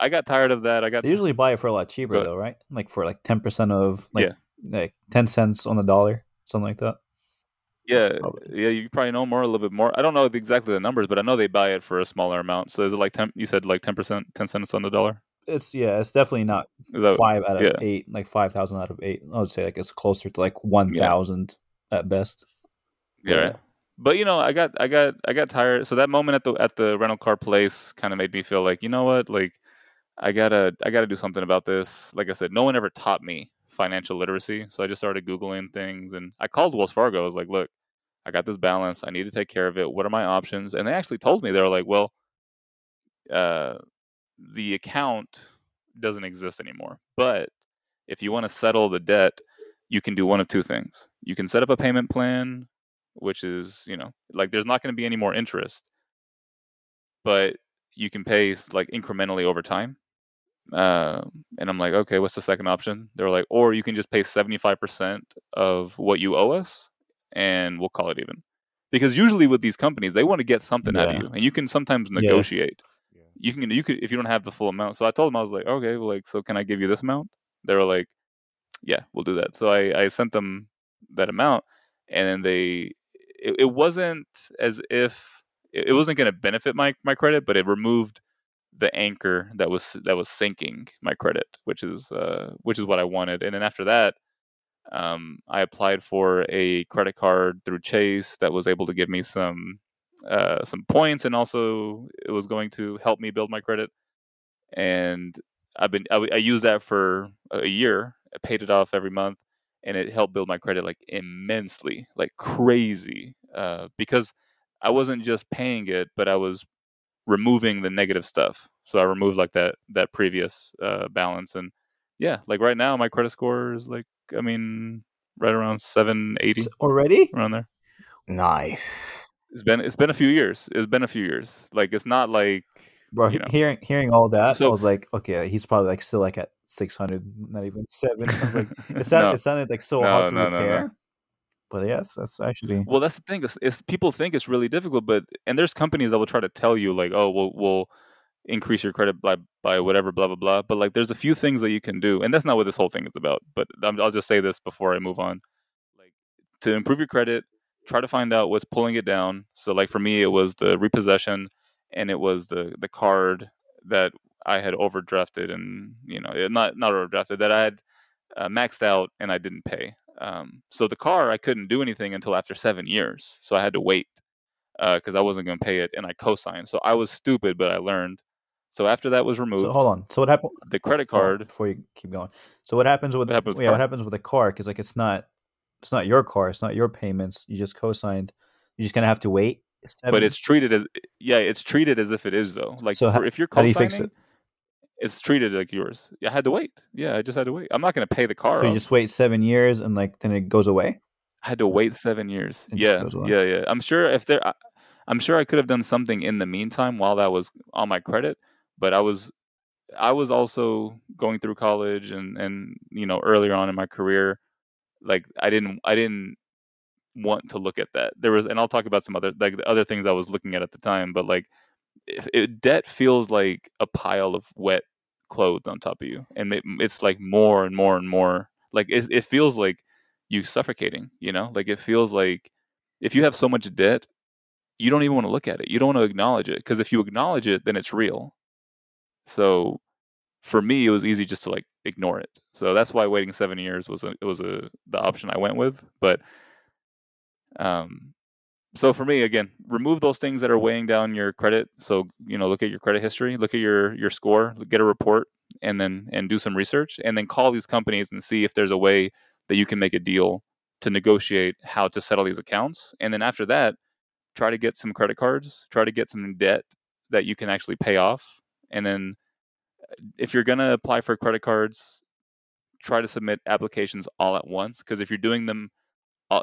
S1: I got tired of that. I got
S3: they usually buy it for a lot cheaper though, right? Like for like ten percent of like yeah like 10 cents on the dollar, something like that.
S1: Yeah, yeah, you probably know more, a little bit more. I don't know exactly the numbers, but I know they buy it for a smaller amount. So is it like ten? You said like ten percent, ten cents on the dollar.
S3: It's yeah, it's definitely not that, five out of yeah. eight, like five thousand out of eight. I would say like it's closer to like one thousand yeah. at best.
S1: Yeah. yeah, but you know, I got, I got, I got tired. So that moment at the at the rental car place kind of made me feel like, you know what, like I gotta, I gotta do something about this. Like I said, no one ever taught me financial literacy. So I just started Googling things and I called Wells Fargo. I was like, look, I got this balance. I need to take care of it. What are my options? And they actually told me, they were like, well, uh, the account doesn't exist anymore. But if you want to settle the debt, you can do one of two things. You can set up a payment plan, which is, you know, like there's not going to be any more interest, but you can pay like incrementally over time. Uh, and I'm like, okay, what's the second option? They were like, or you can just pay 75% of what you owe us and we'll call it even. Because usually with these companies, they want to get something yeah. out of you and you can sometimes negotiate. Yeah. You can, you could, if you don't have the full amount. So I told them, I was like, okay, well, like, so can I give you this amount? They were like, yeah, we'll do that. So I, I sent them that amount and then they, it, it wasn't as if, it wasn't going to benefit my, my credit, but it removed the anchor that was that was sinking my credit, which is uh, which is what I wanted. And then after that, um, I applied for a credit card through Chase that was able to give me some uh, some points, and also it was going to help me build my credit. And I've been I, I used that for a year. I paid it off every month, and it helped build my credit like immensely, like crazy. Uh, because I wasn't just paying it, but I was removing the negative stuff. So I removed like that that previous uh, balance, and yeah, like right now my credit score is like I mean right around seven eighty
S3: already
S1: around there.
S2: Nice.
S1: It's been it's been a few years. It's been a few years. Like it's not like
S3: bro.
S1: you know.
S3: Hearing hearing all that,
S1: So-
S3: I was like, okay, he's probably like still like at six hundred, not even seven. I was like, it sounded
S1: No.
S3: it sounded like so
S1: No,
S3: hard to
S1: no,
S3: repair. But yes, that's actually
S1: Well, that's the thing. Is, is people think it's really difficult, but and there's companies that will try to tell you like, oh, we'll we'll increase your credit by by whatever, blah blah blah. But like, there's a few things that you can do, and that's not what this whole thing is about. But I'll just say this before I move on. Like to improve your credit, try to find out what's pulling it down. So like for me, it was the repossession, and it was the the card that I had overdrafted, and you know, not not overdrafted that I had uh, maxed out and I didn't pay. Um, so the car I couldn't do anything until after seven years, so I had to wait because I wasn't going to pay it, and I co-signed. So I was stupid, but I learned. So after that was removed,
S3: so. Hold on. So what happened?
S1: the credit card.
S3: before you keep going. So what happens with
S1: What with the
S3: yeah? What happens with a car? Because like it's not it's not your car. It's not your payments. You just co-signed. You're just gonna have to wait.
S1: but it's treated as yeah, it's treated as if it is though. Like
S3: So
S1: for,
S3: ho-
S1: if you're
S3: how do you
S1: co-signing,
S3: fix it?
S1: It's treated like yours. I had to wait. Yeah, I just had to wait. I'm not going to pay the car.
S3: so you
S1: off.
S3: just wait seven years and like then it goes away.
S1: I had to wait seven years.
S3: It
S1: Yeah, yeah, yeah. I'm sure if there, I, I'm sure I could have done something in the meantime while that was on my credit, but I was, I was also going through college and and you know earlier on in my career, like I didn't I didn't want to look at that. There was, and I'll talk about some other like the other things I was looking at at the time, but like if it, debt feels like a pile of wet clothes on top of you, and it, it's like more and more and more. Like it, it feels like you suffocating. You know, like it feels like if you have so much debt, you don't even want to look at it. You don't want to acknowledge it because if you acknowledge it, then it's real. So for me, it was easy just to like ignore it. So that's why waiting seven years was a, it was a the option I went with. But um, so for me, again, remove those things that are weighing down your credit. So you know, look at your credit history, look at your your score, get a report, and then and do some research, and then call these companies and see if there's a way that you can make a deal to negotiate how to settle these accounts. And then after that, try to get some credit cards, try to get some debt that you can actually pay off. And then uh, if you're going to apply for credit cards, try to submit applications all at once because if you're doing them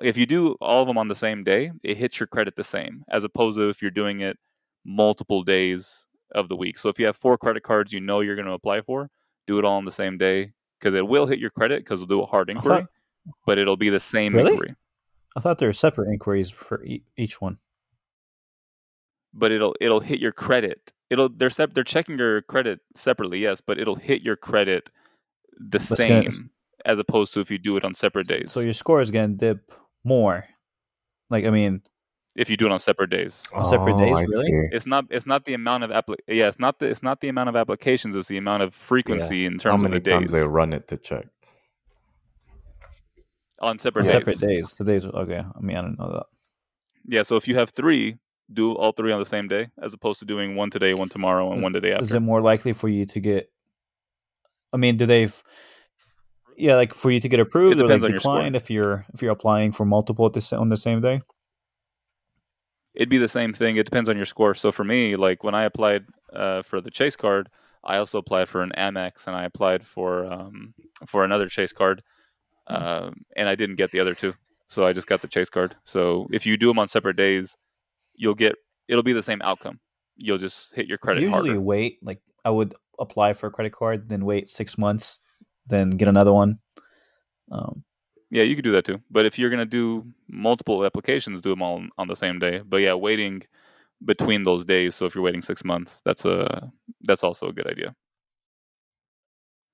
S1: if you do all of them on the same day, it hits your credit the same as opposed to if you're doing it multiple days of the week. So if you have four credit cards you know you're going to apply for, do it all on the same day because it will hit your credit because it'll do a hard inquiry,
S3: thought
S1: but it'll be the same
S3: Really?
S1: inquiry.
S3: I thought there were separate inquiries for e- each one.
S1: but it'll it'll hit your credit. It'll they're sep- they're checking your credit separately, yes, but it'll hit your credit the
S3: it's
S1: same
S3: gonna-
S1: as opposed to if you do it on separate days.
S3: So your score is gonna dip more. Like I mean,
S1: if you do it on separate days,
S3: On separate oh, days,
S2: Oh, I
S3: really?
S2: see.
S1: it's not it's not the amount of appli- yeah, it's not the it's not the amount of applications, it's the amount of frequency in terms of
S2: How
S1: of
S2: many
S1: the
S2: times
S1: days
S2: they run it to check?
S1: on separate
S3: on
S1: days.
S3: separate days. The days. Okay. I mean, I don't know that.
S1: Yeah, so if you have three, do all three on the same day as opposed to doing one today, one tomorrow, and
S3: Is-
S1: one the day
S3: Is it more likely for you to get? I mean, do they? Yeah, like for you to get approved or like declined if you're if you're applying for multiple at the on the same day.
S1: it'd be the same thing. It depends on your score. So for me, like when I applied uh, for the Chase card, I also applied for an Amex and I applied for um, for another Chase card, um, and I didn't get the other two. So I just got the Chase card. So if you do them on separate days, you'll get it'll be the same outcome. You'll just hit your credit
S3: Usually,
S1: harder.
S3: wait. Like I would apply for a credit card, then wait six months, then get another one. Um,
S1: Yeah, you could do that too. But if you're gonna do multiple applications, do them all on- on the same day. But yeah, waiting between those days. So if you're waiting six months, that's a that's also a good idea.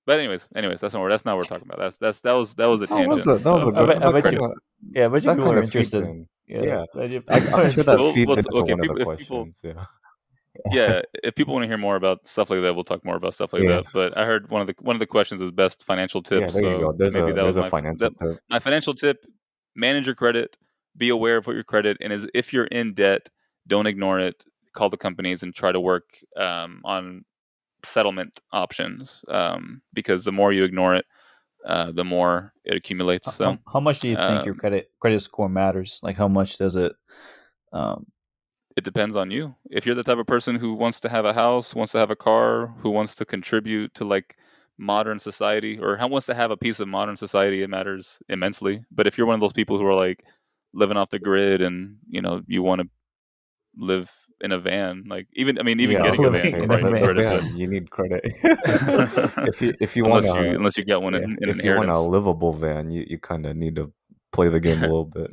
S1: But anyways, anyways, that's not what that's not what we're talking about. That's that's that was that was a
S2: That
S1: tangent.
S2: was a, that was a
S1: of-
S3: I
S2: good.
S3: bet- I bet you-
S2: kinda-
S3: yeah, but
S2: that
S3: people are
S2: kinda
S3: interested.
S2: in.
S3: Yeah,
S2: Yeah. I, I'm sure that
S1: Well,
S2: feeds
S1: well,
S2: into
S1: okay,
S2: one of the
S1: people- if people-
S2: questions. Yeah.
S1: Yeah, if people want to hear more about stuff like that, we'll talk more about stuff like
S2: Yeah.
S1: that. But I heard one of the one of the questions is best financial tips.
S2: Yeah,
S1: tips.
S2: there you
S1: so
S2: go. There's a
S1: that
S2: there's
S1: was
S2: a
S1: my,
S2: financial
S1: that-
S2: tip.
S1: my financial tip: manage your credit, be aware of what your credit, and is if you're in debt, don't ignore it. Call the companies and try to work um, on settlement options um, because the more you ignore it, uh, the more it accumulates. So,
S3: how, how much do you think your
S1: um,
S3: credit credit score matters? Like, how much does it? Um,
S1: it depends on you. If you're the type of person who wants to have a house, wants to have a car, who wants to contribute to like modern society, or who wants to have a piece of modern society, it matters immensely. But if you're one of those people who are like living off the grid and you know you want to live in a van, like even I mean even
S2: Yeah,
S1: getting a van, probably
S3: a van.
S2: You need credit. if you if you want
S1: unless you unless you get one
S2: yeah,
S1: in, in
S2: if you want
S1: inheritance.
S2: a livable van, you, you kind of need to play the game a little bit.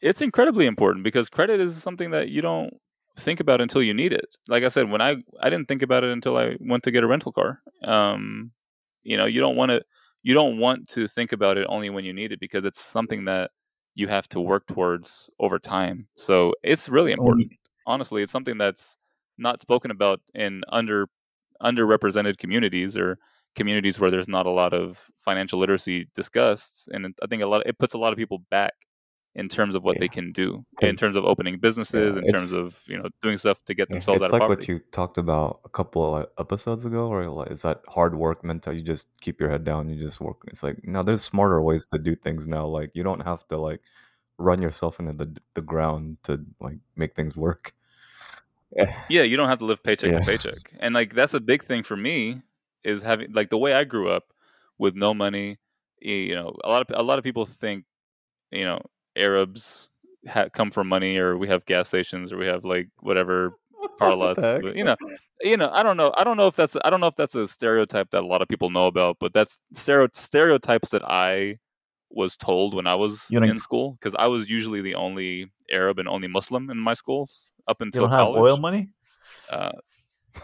S1: It's incredibly important because credit is something that you don't think about until you need it. Like I said, when I I didn't think about it until I went to get a rental car. Um, you know, you don't want to you don't want to think about it only when you need it because it's something that you have to work towards over time. So it's really important. Honestly, it's something that's not spoken about in under underrepresented communities or communities where there's not a lot of financial literacy discussed and I think a lot it puts a lot of people back in terms of what they can do in terms of opening businesses
S2: yeah,
S1: in terms of you know doing stuff to get
S2: Yeah,
S1: themselves
S2: it's
S1: out
S2: like
S1: of
S2: what you talked about a couple of episodes ago, or like, is that hard work mentality? You just keep your head down, you just work. It's like no, there's smarter ways to do things now. Like you don't have to like run yourself into the the ground to like make things work.
S1: yeah you don't have to live paycheck
S2: Yeah.
S1: to paycheck and like that's a big thing for me is having like the way i grew up with no money you know a lot of a lot of people think you know arabs ha- come from money or we have gas stations or we have like whatever car
S2: What the
S1: lots
S2: heck?
S1: but, you know you know i don't know i don't know if that's i don't know if that's a stereotype that a lot of people know about but that's stereo- stereotypes that i was told when i was
S3: You
S1: in school because i was usually the only arab and only muslim in my schools up
S3: you
S1: until
S3: don't have
S1: college
S3: oil money.
S1: uh,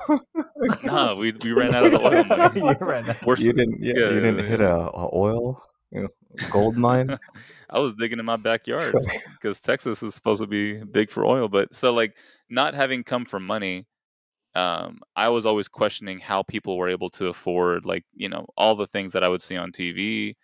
S1: no, we, we ran out of the oil money.
S3: You ran out.
S2: You didn't yeah,
S1: yeah,
S2: you didn't hit a, a oil you know, gold mine.
S1: I was digging in my backyard because Texas is supposed to be big for oil. But so like not having come from money, um, I was always questioning how people were able to afford like you know all the things that I would see on TV,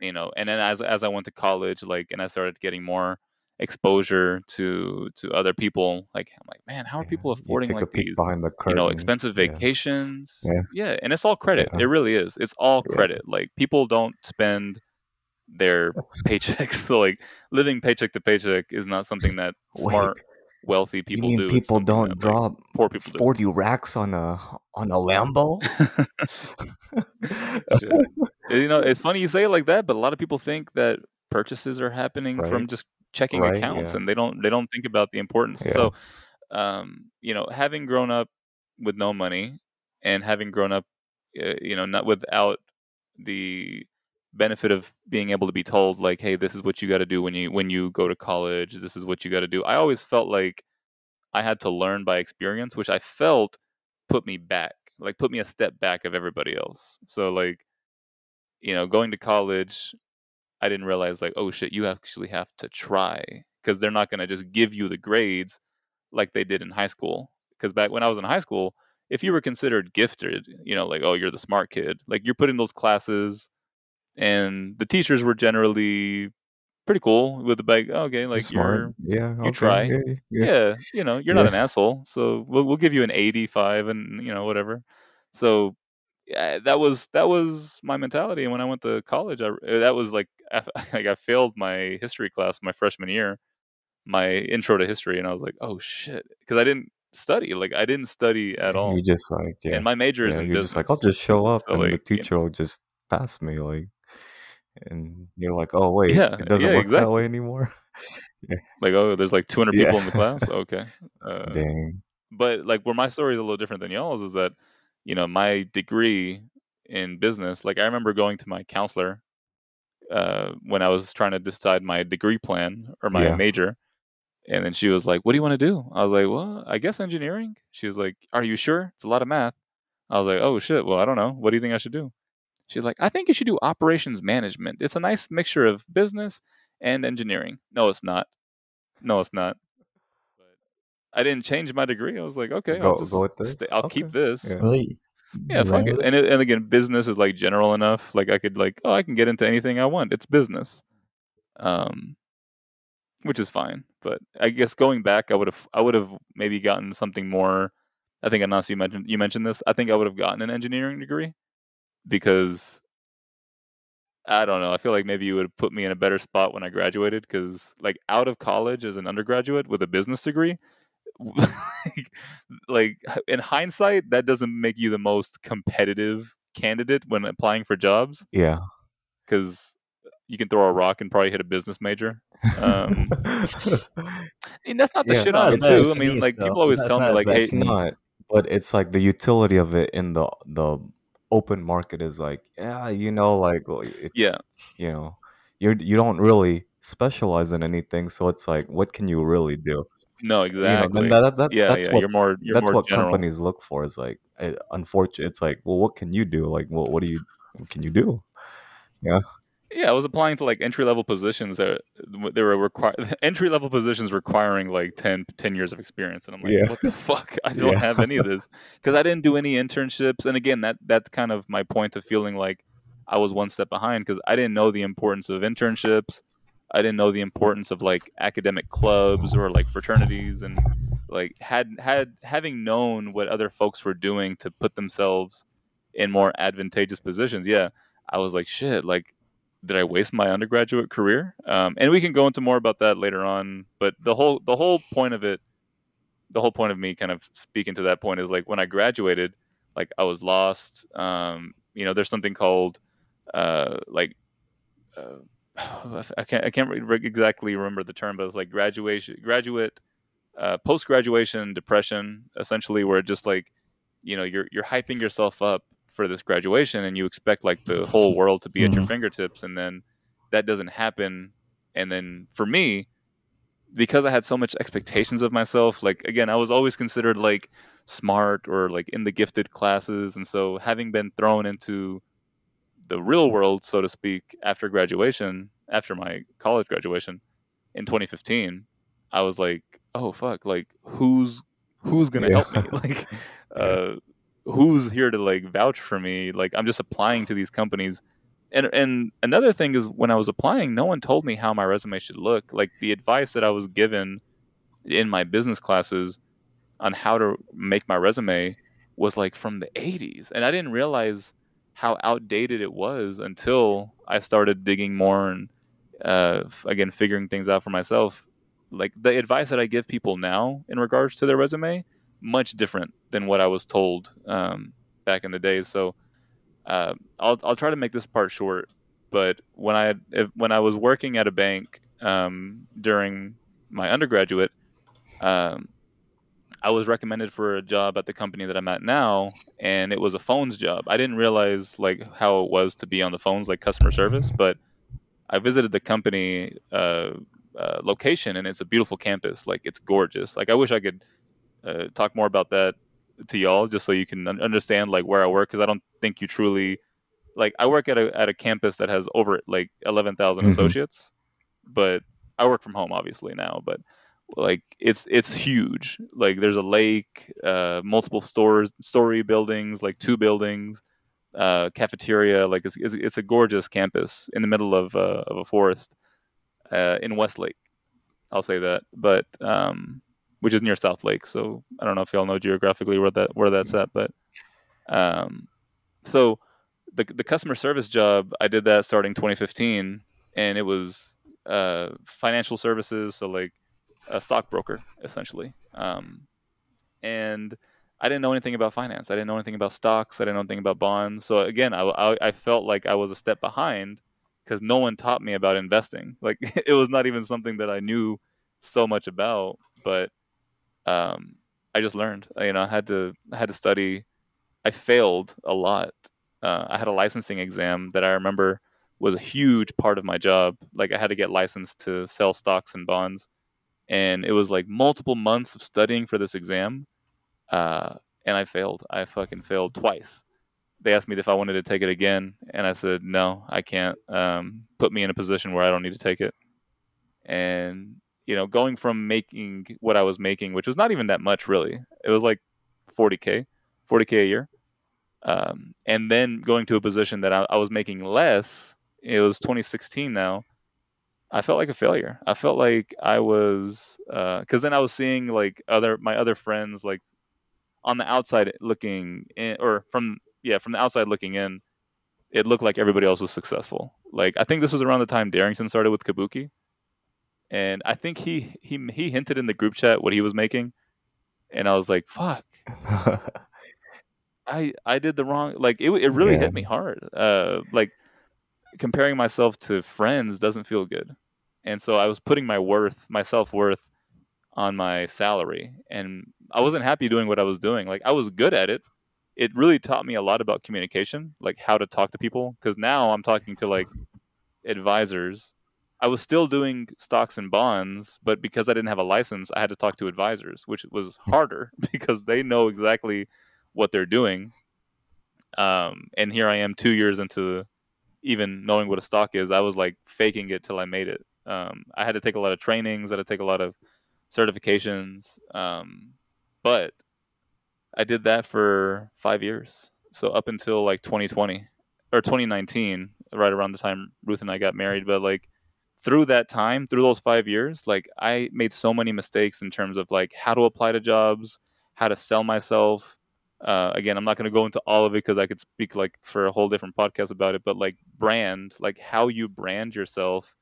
S1: you know. And then as as I went to college, like and I started getting more exposure to to other people, like I'm like, man, how are
S2: Yeah,
S1: people affording like these?
S2: behind the
S1: you know expensive
S2: Yeah.
S1: vacations
S2: Yeah.
S1: and it's all credit
S2: Yeah.
S1: it really is it's all credit like people don't spend their paychecks so like living paycheck to paycheck is not something that
S2: Wait,
S1: smart wealthy
S2: You
S1: people
S2: mean
S1: do
S2: people don't
S1: that, like,
S2: drop
S1: poor people do
S2: forty racks on a on a Lambo?
S1: You know it's funny you say it like that but a lot of people think that purchases are happening from just checking
S2: Right,
S1: accounts
S2: yeah.
S1: and they don't they don't think about the importance
S2: Yeah.
S1: so um you know having grown up with no money and having grown up uh, you know not without the benefit of being able to be told like hey this is what you got to do when you when you go to college. This is what you got to do. I always felt like i had to learn by experience which i felt put me back like put me a step back of everybody else. So like you know going to college i didn't realize like oh shit you actually have to try because they're not going to just give you the grades like they did in high school. Because back when i was in high school if you were considered gifted you know like oh you're the smart kid like you're put in those classes and the teachers were generally pretty cool with the bag oh, okay like
S2: smart. Yeah,
S1: you
S2: okay,
S1: try.
S2: Yeah,
S1: you're
S2: yeah.
S1: yeah you know you're not an asshole so we'll, we'll give you an 85 and you know whatever so yeah, that was that was my mentality and when i went to college I, uh, that was like I, like I failed my history class my freshman year my intro to history and i was like oh shit because i didn't study like i didn't study at all
S2: You just like yeah,
S1: and my major is in
S2: You're
S1: business
S2: just like I'll just show up
S1: So,
S2: and
S1: like,
S2: the
S1: you know-
S2: teacher will just pass me like, and you're like, oh wait,
S1: Yeah,
S2: it doesn't
S1: yeah,
S2: work that way anymore.
S1: like oh there's like 200
S2: Yeah.
S1: people in the class? Okay. Uh,
S2: Dang.
S1: but like where my story is a little different than y'all's is that you know my degree in business like i remember going to my counselor uh, when i was trying to decide my degree plan or my major and then she was like what do you want to do? I was like well i guess engineering. She was like are you sure? It's a lot of math. I was like oh shit well i don't know. What do you think i should do she's like i think you should do operations management it's a nice mixture of business and engineering no it's not no it's not I didn't change my degree. I was like, okay,
S2: Go-
S1: I'll just
S2: go with this?
S1: stay- I'll keep this.
S2: Yeah.
S3: Really?
S1: Yeah, fuck
S3: ran
S1: it. And it, and again, business is like general enough. Like I could like, oh, I can get into anything I want. It's business, um, which is fine. But I guess going back, I would have I would have maybe gotten something more I think Anas, you mentioned you mentioned this. I think I would have gotten an engineering degree because I don't know. I feel like maybe you would have put me in a better spot when I graduated because, like, out of college as an undergraduate with a business degree, like in hindsight, that doesn't make you the most competitive candidate when applying for jobs
S2: Yeah.
S1: because you can throw a rock and probably hit a business major. Um, and that's not the
S2: Yeah.
S1: shit
S3: Not
S1: on
S3: as
S1: it too. I mean, like
S3: though.
S1: people always
S3: It's
S1: tell me, like, hey,
S2: it's not, but it's like the utility of it in the the open market is like, yeah, you know, like it's
S1: Yeah.
S2: you know, you you don't really specialize in anything, so it's like, what can you really do?
S1: no,
S2: You know,
S1: exactly.
S2: that, that
S1: Yeah,
S2: that's
S1: yeah.
S2: what
S1: You're more you're
S2: that's
S1: more
S2: what
S1: general.
S2: companies look for. Is like, uh, unfortunate. It's like, well, what can you do? Like, well, what do you what can you do? Yeah,
S1: Yeah, I was applying to like entry level positions that they were require entry level positions requiring like 10, 10 years of experience, and I'm like,
S2: Yeah.
S1: what the fuck? I don't
S2: Yeah.
S1: have any of this because I didn't do any internships. And again, that that's kind of my point of feeling like I was one step behind because I didn't know the importance of internships. I didn't know the importance of like academic clubs or like fraternities, and like had had having known what other folks were doing to put themselves in more advantageous positions. Yeah, I was like, shit, like did I waste my undergraduate career? Um, and we can go into more about that later on. But the whole the whole point of it, the whole point of me kind of speaking to that point is like when I graduated, like I was lost. Um, you know, there's something called uh, like uh, I can't I can't re- exactly remember the term, but it's like graduation graduate uh, post graduation depression, essentially, where just like you know you're you're hyping yourself up for this graduation and you expect like the whole world to be at your
S3: Mhm.
S1: fingertips and then that doesn't happen and then for me because i had so much expectations of myself like again i was always considered like smart or like in the gifted classes and so having been thrown into the real world so to speak after graduation after my college graduation in 2015 i was like oh fuck like who's who's gonna
S2: Yeah.
S1: help me like uh who's here to like vouch for me? Like i'm just applying to these companies. And and another thing is when i was applying no one told me how my resume should look. Like the advice that i was given in my business classes on how to make my resume was like from the 80s and i didn't realize how outdated it was until i started digging more and uh, again figuring things out for myself. Like the advice that i give people now in regards to their resume much different than what i was told um, back in the days so uh, I'll, I'll try to make this part short but when i if, when i was working at a bank um, during my undergraduate um, I was recommended for a job at the company that I'm at now, and it was a phones job. I didn't realize like how it was to be on the phones, like customer service. But I visited the company uh, uh, location, and it's a beautiful campus. Like it's gorgeous. Like I wish I could uh, talk more about that to y'all, just so you can understand like where I work, because I don't think you truly like. I work at a at a campus that has over like eleven
S2: Mhm.
S1: associates, but I work from home obviously now, but like it's it's huge like there's a lake uh multiple stores story buildings like two buildings uh cafeteria like it's it's, it's a gorgeous campus in the middle of uh, of a forest uh in westlake i'll say that but um which is near Southlake so i don't know if y'all know geographically where that where that's at but um so the the customer service job i did that starting 2015 and it was uh financial services so like a stockbroker essentially. Um, and i didn't know anything about finance. I didn't know anything about stocks. I didn't know anything about bonds. So again i, I, I felt like i was a step behind because no one taught me about investing. Like it was not even something that i knew so much about but um, i just learned you know i had to i had to study i failed a lot. Uh, i had a licensing exam that i remember was a huge part of my job. Like i had to get licensed to sell stocks and bonds. And it was like multiple months of studying for this exam uh, and i failed. I fucking failed twice. They asked me if i wanted to take it again and i said no i can't um, put me in a position where i don't need to take it. And you know going from making what i was making which was not even that much really it was like 40k 40k a year um, and then going to a position that I, I was making less it was 2016 now I felt like a failure. I felt like I was because then I was seeing like other my other friends like on the outside looking in, or from yeah from the outside looking in, it looked like everybody else was successful. Like I think this was around the time Darrington started with Kabuki, and I think he he he hinted in the group chat what he was making, and I was like, "Fuck." I I did the wrong like it it really
S2: Yeah.
S1: hit me hard. Uh like comparing myself to friends doesn't feel good. And so I was putting my worth, my self-worth on my salary and I wasn't happy doing what I was doing. Like I was good at it. It really taught me a lot about communication, like how to talk to people cuz now I'm talking to like advisors. I was still doing stocks and bonds, but because I didn't have a license, I had to talk to advisors, which was harder because they know exactly what they're doing. Um, and here I am, two years into even knowing what a stock is. I was like faking it till I made it. Um, I had to take a lot of trainings. I had to take a lot of certifications. Um, but I did that for five years. So up until like 2020 or 2019, right around the time Ruth and I got married. But like through that time, through those five years, like I made so many mistakes in terms of like how to apply to jobs, how to sell myself. Uh, again, I'm not going to go into all of it because I could speak like for a whole different podcast about it. But like brand, like how you brand yourself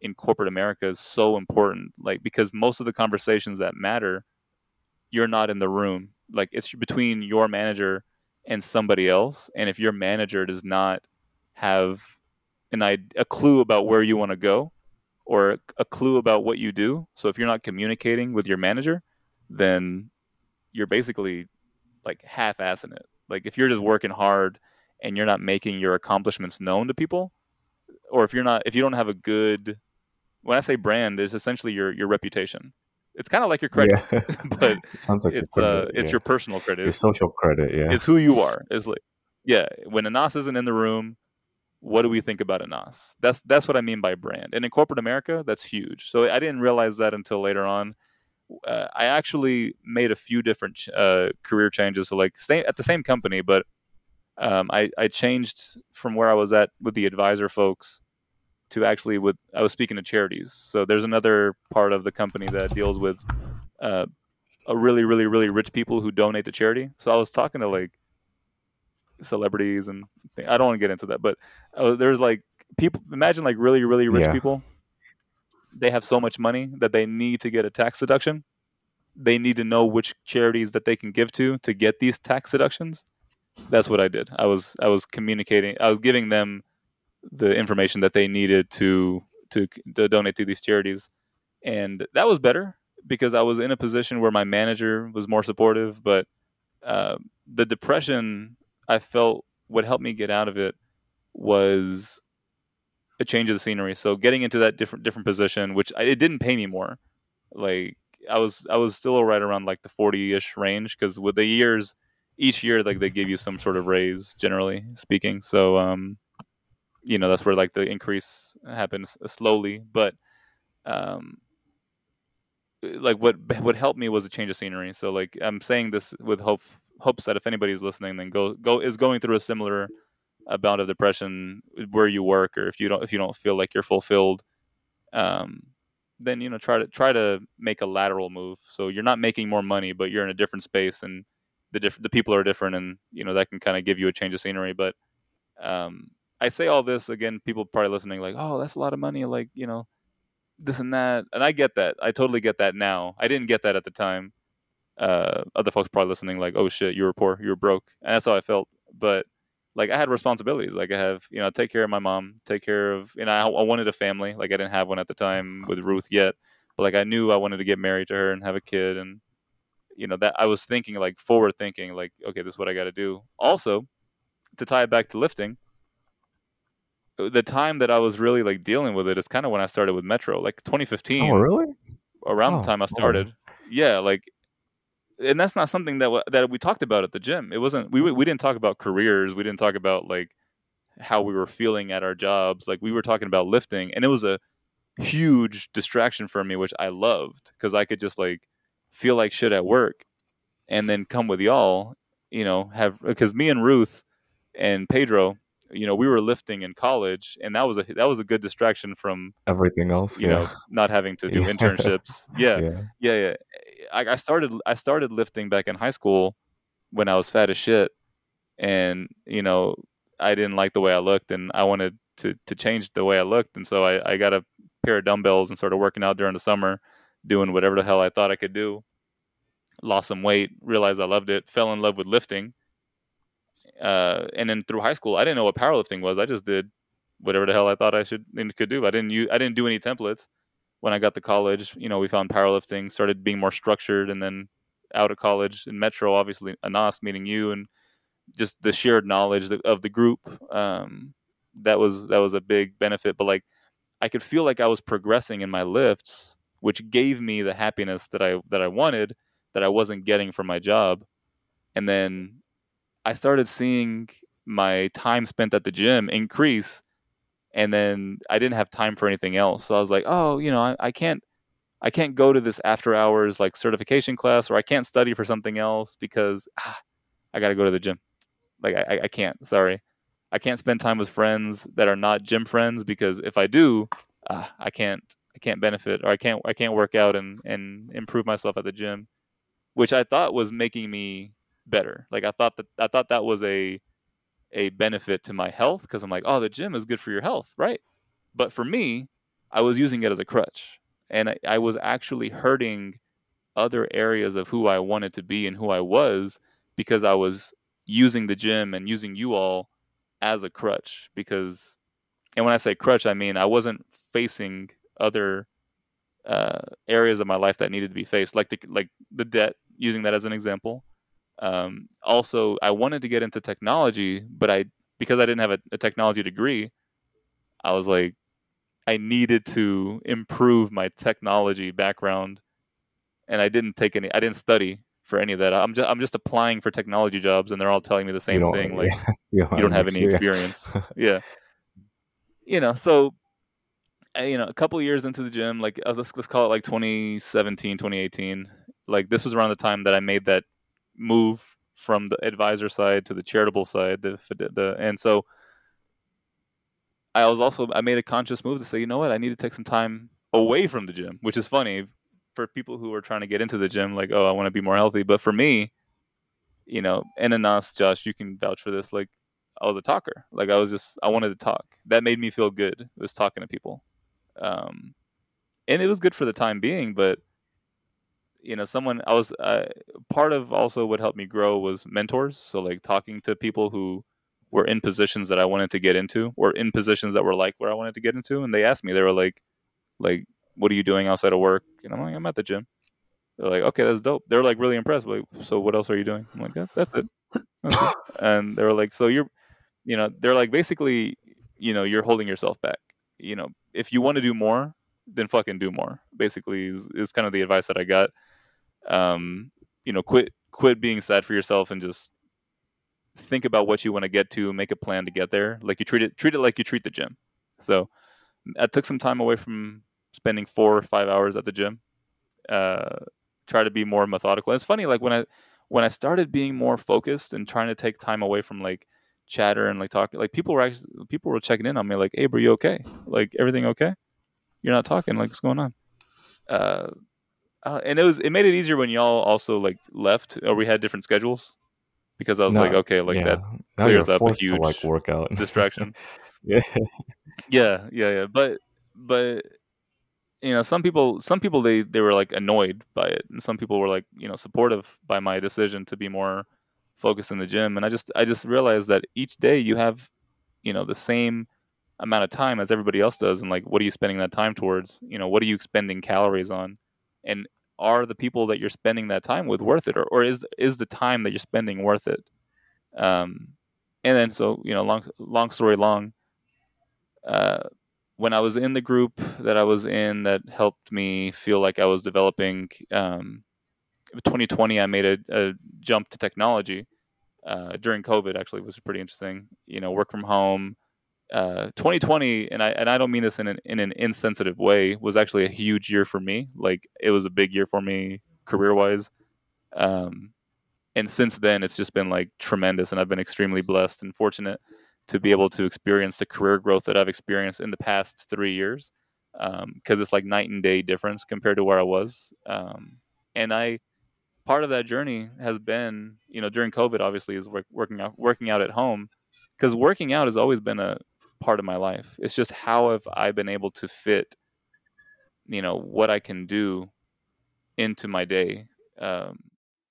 S1: in corporate America is so important. Like because most of the conversations that matter, you're not in the room. Like it's between your manager and somebody else. And if your manager does not have an a clue about where you want to go or a clue about what you do, so if you're not communicating with your manager, then you're basically like half-assing it. Like if you're just working hard and you're not making your accomplishments known to people, or if you're not if you don't have a good when I say brand, is essentially your your reputation. It's kind of like your credit,
S2: yeah.
S1: but
S2: it sounds like
S1: it's uh
S2: credit,
S1: it's your personal credit.
S2: your social credit. Yeah.
S1: it's who you are. It's like yeah, when Anas isn't in the room, what do we think about Anas? That's that's what I mean by brand. And in corporate America, that's huge. So I didn't realize that until later on. Uh, I actually made a few different uh, career changes. So like stay at the same company, but um, I I changed from where I was at with the advisor folks to actually with I was speaking to charities. So there's another part of the company that deals with uh, a really really really rich people who donate to charity. So I was talking to like celebrities and th- I don't want to get into that, but uh, there's like people imagine like really really rich
S2: Yeah.
S1: people. They have so much money that they need to get a tax deduction. They need to know which charities that they can give to to get these tax deductions. That's what I did. I was I was communicating. I was giving them the information that they needed to to to donate to these charities, and that was better because I was in a position where my manager was more supportive. But uh, the depression I felt what helped me get out of it was a change of the scenery. So getting into that different different position, which I, it didn't pay me more. Like I was I was still right around like the forty ish range because with the years, each year like they give you some sort of raise, generally speaking. So um, you know that's where like the increase happens slowly, but um, like what what helped me was a change of scenery. So like I'm saying this with hope hopes that if anybody's listening, then go go is going through a similar a bout of depression where you work or if you don't if you don't feel like you're fulfilled um, then you know try to try to make a lateral move. So you're not making more money but you're in a different space and the different the people are different and you know that can kind of give you a change of scenery. But um, i say all this again people probably listening like oh that's a lot of money like you know this and that. And i get that. I totally get that now. I didn't get that at the time uh, other folks probably listening like oh shit you were poor you were broke and that's how i felt but like I had responsibilities. Like I have, you know, take care of my mom, take care of, you know, I, I wanted a family. Like I didn't have one at the time with Ruth yet, but like I knew I wanted to get married to her and have a kid, and you know that I was thinking like forward thinking, like okay, this is what I got to do. Also, to tie it back to lifting, the time that I was really like dealing with it is kind of when I started with Metro, like 2015,
S2: oh, really?
S1: around
S2: Oh,
S1: the time I
S2: cool.
S1: started. Yeah, like, and that's not something that that we talked about at the gym. It wasn't. We we didn't talk about careers. We didn't talk about like how we were feeling at our jobs. Like we were talking about lifting, and it was a huge distraction for me, which I loved because I could just like feel like shit at work, and then come with y'all. You know, have because me and Ruth and Pedro. You know, we were lifting in college, and that was a that was a good distraction from
S2: Everything else.
S1: you
S2: yeah.
S1: know not having to do
S2: Yeah.
S1: internships. Yeah,
S2: yeah.
S1: yeah, yeah. I, I started I started lifting back in high school when I was fat as shit, and you know I didn't like the way I looked, and I wanted to to change the way I looked, and so I, I got a pair of dumbbells and started working out during the summer, doing whatever the hell I thought I could do. Lost some weight, realized I loved it, fell in love with lifting. Uh, and then through high school, I didn't know what powerlifting was. I just did whatever the hell I thought I should and could do. I didn't use, I didn't do any templates. When I got to college, you know, we found powerlifting, started being more structured, and then out of college in Metro, obviously Anas meeting you and just the shared knowledge of the group. Um, that was that was a big benefit. But like, I could feel like I was progressing in my lifts, which gave me the happiness that I that I wanted that I wasn't getting from my job. And then I started seeing my time spent at the gym increase and then I didn't have time for anything else. So I was like, oh, you know, I, I can't I can't go to this after hours like certification class or I can't study for something else because ah, I got to go to the gym. Like I, I can't. Sorry, I can't spend time with friends that are not gym friends because if I do, ah, I can't. I can't benefit or I can't. I can't work out and and improve myself at the gym, which I thought was making me better. Like I thought that I thought that was a a benefit to my health because I'm like, oh, the gym is good for your health, right? But for me, I was using it as a crutch, and I, I was actually hurting other areas of who I wanted to be and who I was because I was using the gym and using you all as a crutch. Because, and when I say crutch, I mean I wasn't facing other uh, areas of my life that needed to be faced, like the like the debt. Using that as an example, um, also, I wanted to get into technology, but I because I didn't have a, a technology degree, I was like, I needed to improve my technology background, and I didn't take any. I didn't study for any of that. I'm just I'm just applying for technology jobs, and they're all telling me the same thing. Like yeah, you, don't, you don't have any experience. yeah, you know. So, you know, a couple years into the gym, like let's let's call it like 2017, 2018. Like this was around the time that I made that move from the advisor side to the charitable side. The, the and so I was also I made a conscious move to say, you know what, I need to take some time away from the gym, which is funny for people who are trying to get into the gym. Like, oh, I want to be more healthy, but for me, you know, and Anas, Josh, you can vouch for this. Like, I was a talker. Like, I was just I wanted to talk. That made me feel good. It was talking to people, um, and it was good for the time being, but you know someone i was uh, part of also what helped me grow was mentors. So like talking to people who were in positions that i wanted to get into or in positions that were like where i wanted to get into and they asked me they were like like what are you doing outside of work? And i'm like i'm at the gym. They're like okay that's dope. They're like really impressed. Like so what else are you doing? I'm like that's it. That's it. and they were like so you're you know they're like basically you know you're holding yourself back. You know if you want to do more then fucking do more basically is, is kind of the advice that i got um, you know, quit quit being sad for yourself and just think about what you want to get to, make a plan to get there. Like you treat it treat it like you treat the gym. So I took some time away from spending four or five hours at the gym. Uh, try to be more methodical. And it's funny, like when I when I started being more focused and trying to take time away from like chatter and like talking, like people were actually people were checking in on me, like, "Hey, bro, you okay? Like everything okay? You're not talking. Like what's going on?" Uh, uh, and it was it made it easier when y'all also like left or we had different schedules because I was no, like, okay, like yeah. that clears up a huge to, like workout distraction.
S2: yeah,
S1: yeah, yeah, yeah. But but you know, some people some people they they were like annoyed by it, and some people were like you know supportive by my decision to be more focused in the gym. And I just I just realized that each day you have you know the same amount of time as everybody else does, and like what are you spending that time towards? You know, what are you spending calories on? And are the people that you're spending that time with worth it or, or is is the time that you're spending worth it? Um and then so you know long long story long uh when i was in the group that i was in that helped me feel like i was developing um 2020 i made a, a jump to technology uh, during covid actually was pretty interesting you know work from home 2020, uh, and I and I don't mean this in an in an insensitive way, was actually a huge year for me. Like it was a big year for me career wise. Um, and since then, it's just been like tremendous, and I've been extremely blessed and fortunate to be able to experience the career growth that I've experienced in the past three years. Because um, it's like night and day difference compared to where I was. Um, and I part of that journey has been, you know, during COVID, obviously, is work, working out, working out at home, because working out has always been a part of my life. It's just how have I been able to fit, you know, what I can do into my day. Um,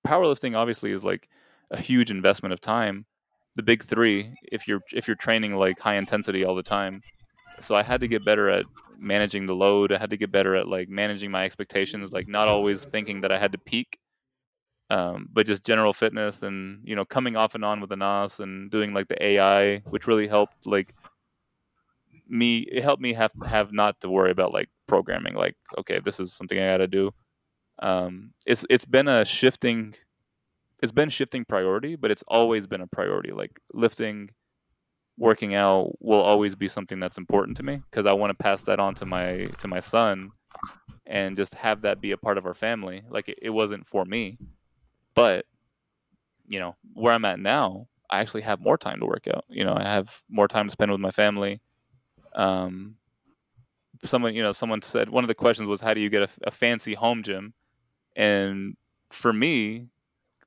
S1: powerlifting obviously is like a huge investment of time. The big three, if you're if you're training like high intensity all the time, so I had to get better at managing the load. I had to get better at like managing my expectations, like not always thinking that I had to peak, um, but just general fitness and you know coming off and on with the NOS and doing like the AI, which really helped like me. It helped me have have not to worry about like programming. Like okay, this is something I got to do. Um, it's it's been a shifting, it's been shifting priority, but it's always been a priority. Like lifting working out will always be something that's important to me because I want to pass that on to my to my son and just have that be a part of our family. Like it, it wasn't for me, but you know where I'm at now, I actually have more time to work out. You know, I have more time to spend with my family. Um, someone you know someone said one of the questions was how do you get a, a fancy home gym, and for me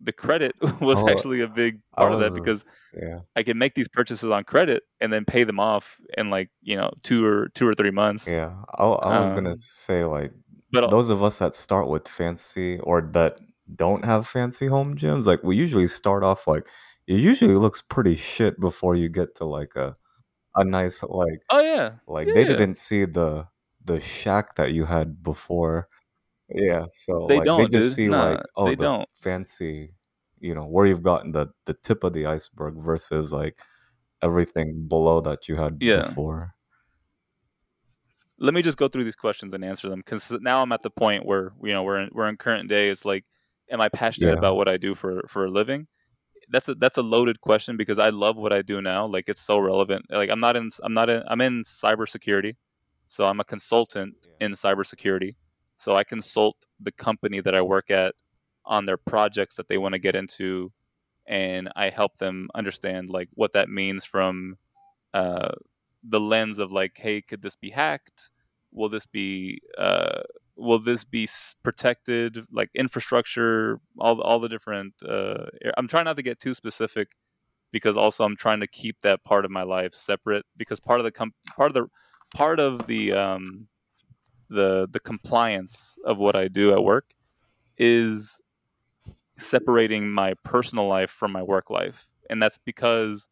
S1: the credit was oh, actually a big part was, of that because yeah. I can make these purchases on credit and then pay them off in like you know two or two or three months.
S2: Yeah, I, I was um, gonna say like, but those of us that start with fancy or that don't have fancy home gyms, like we usually start off like it usually looks pretty shit before you get to like a a nice like
S1: oh yeah
S2: like
S1: yeah.
S2: they didn't see the the shack that you had before yeah, so
S1: they
S2: like
S1: don't,
S2: they just
S1: dude.
S2: see
S1: Nah,
S2: like oh
S1: they
S2: the
S1: don't.
S2: fancy, you know, where you've gotten the the tip of the iceberg versus like everything below that you had
S1: Yeah.
S2: before.
S1: Let me just go through these questions and answer them because now I'm at the point where you know we're in, we're in current day. It's like, am I passionate
S2: Yeah,
S1: about what I do for for a living? That's a that's a loaded question because I love what I do now. Like it's so relevant. Like I'm not in I'm not in I'm in cybersecurity, so I'm a consultant
S2: yeah,
S1: in cybersecurity. So I consult the company that I work at on their projects that they want to get into, and I help them understand like what that means from uh, the lens of like, hey, could this be hacked? Will this be uh, will this be protected? Like infrastructure, all all the different. Uh, I'm trying not to get too specific because also I'm trying to keep that part of my life separate because part of the com- part of the part of the um, the the compliance of what I do at work is separating my personal life from my work life, and that's because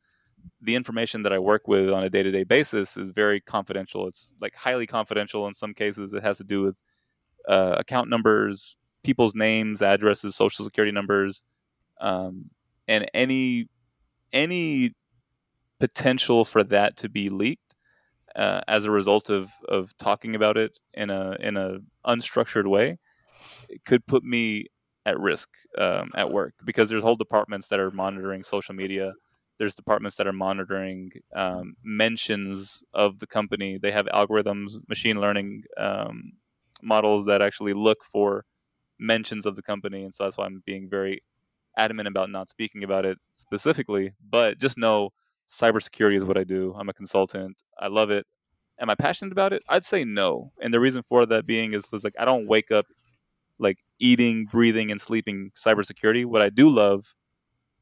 S1: the information that I work with on a day to day basis is very confidential. It's like highly confidential in some cases. It has to do with uh, account numbers, people's names, addresses, social security numbers, um, and any any potential for that to be leaked uh, as a result of of talking about it in a in a unstructured way it could put me at risk um, at work because there's whole departments that are monitoring social media. There's departments that are monitoring um, mentions of the company. They have algorithms machine learning um, models that actually look for mentions of the company and so that's why i'm being very adamant about not speaking about it specifically but just know cybersecurity is what I do. I'm a consultant. I love it. Am I passionate about it? I'd say no. And the reason for that being is, is like I don't wake up like eating, breathing, and sleeping cybersecurity. What I do love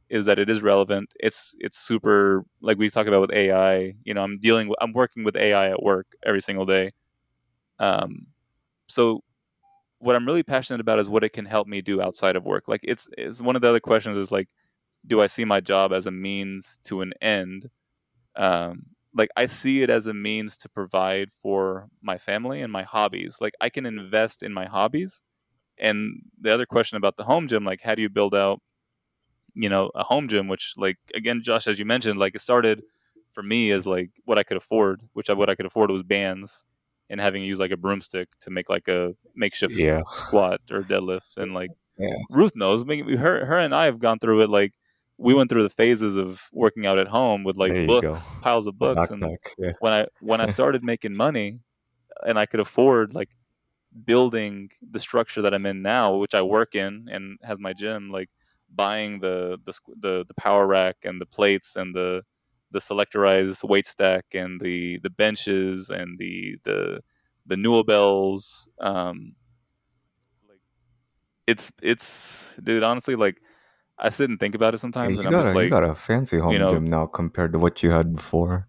S1: is that it is relevant. It's it's super like we talk about with AI. You know, I'm dealing with I'm working with AI at work every single day. Um, so what I'm really passionate about is what it can help me do outside of work. Like it's, it's one of the other questions is like do I see my job as a means to an end? Um, like I see it as a means to provide for my family and my hobbies. Like I can invest in my hobbies. And the other question about the home gym, like how do you build out, you know, a home gym? Which, like again, Josh, as you mentioned, like it started for me as like what I could afford, which I, what I could afford was bands and having to use like a broomstick to make like a makeshift
S2: yeah.
S1: squat or deadlift. And like
S2: yeah.
S1: Ruth knows, her her and I have gone through it like we went through the phases of working out at home with like books, piles of books. and
S2: yeah.
S1: when I when I started making money and I could afford like building the structure that I'm in now, which I work in and has my gym, like buying the the the, the power rack and the plates and the the selectorized weight stack and the the benches and the the the Newell bells, um, it's it's dude. Honestly, like I sit and think about it
S2: Yeah,
S1: sometimes,
S2: you
S1: and I'm
S2: got
S1: just
S2: a you got a fancy home
S1: know-
S2: gym now compared to what you had before.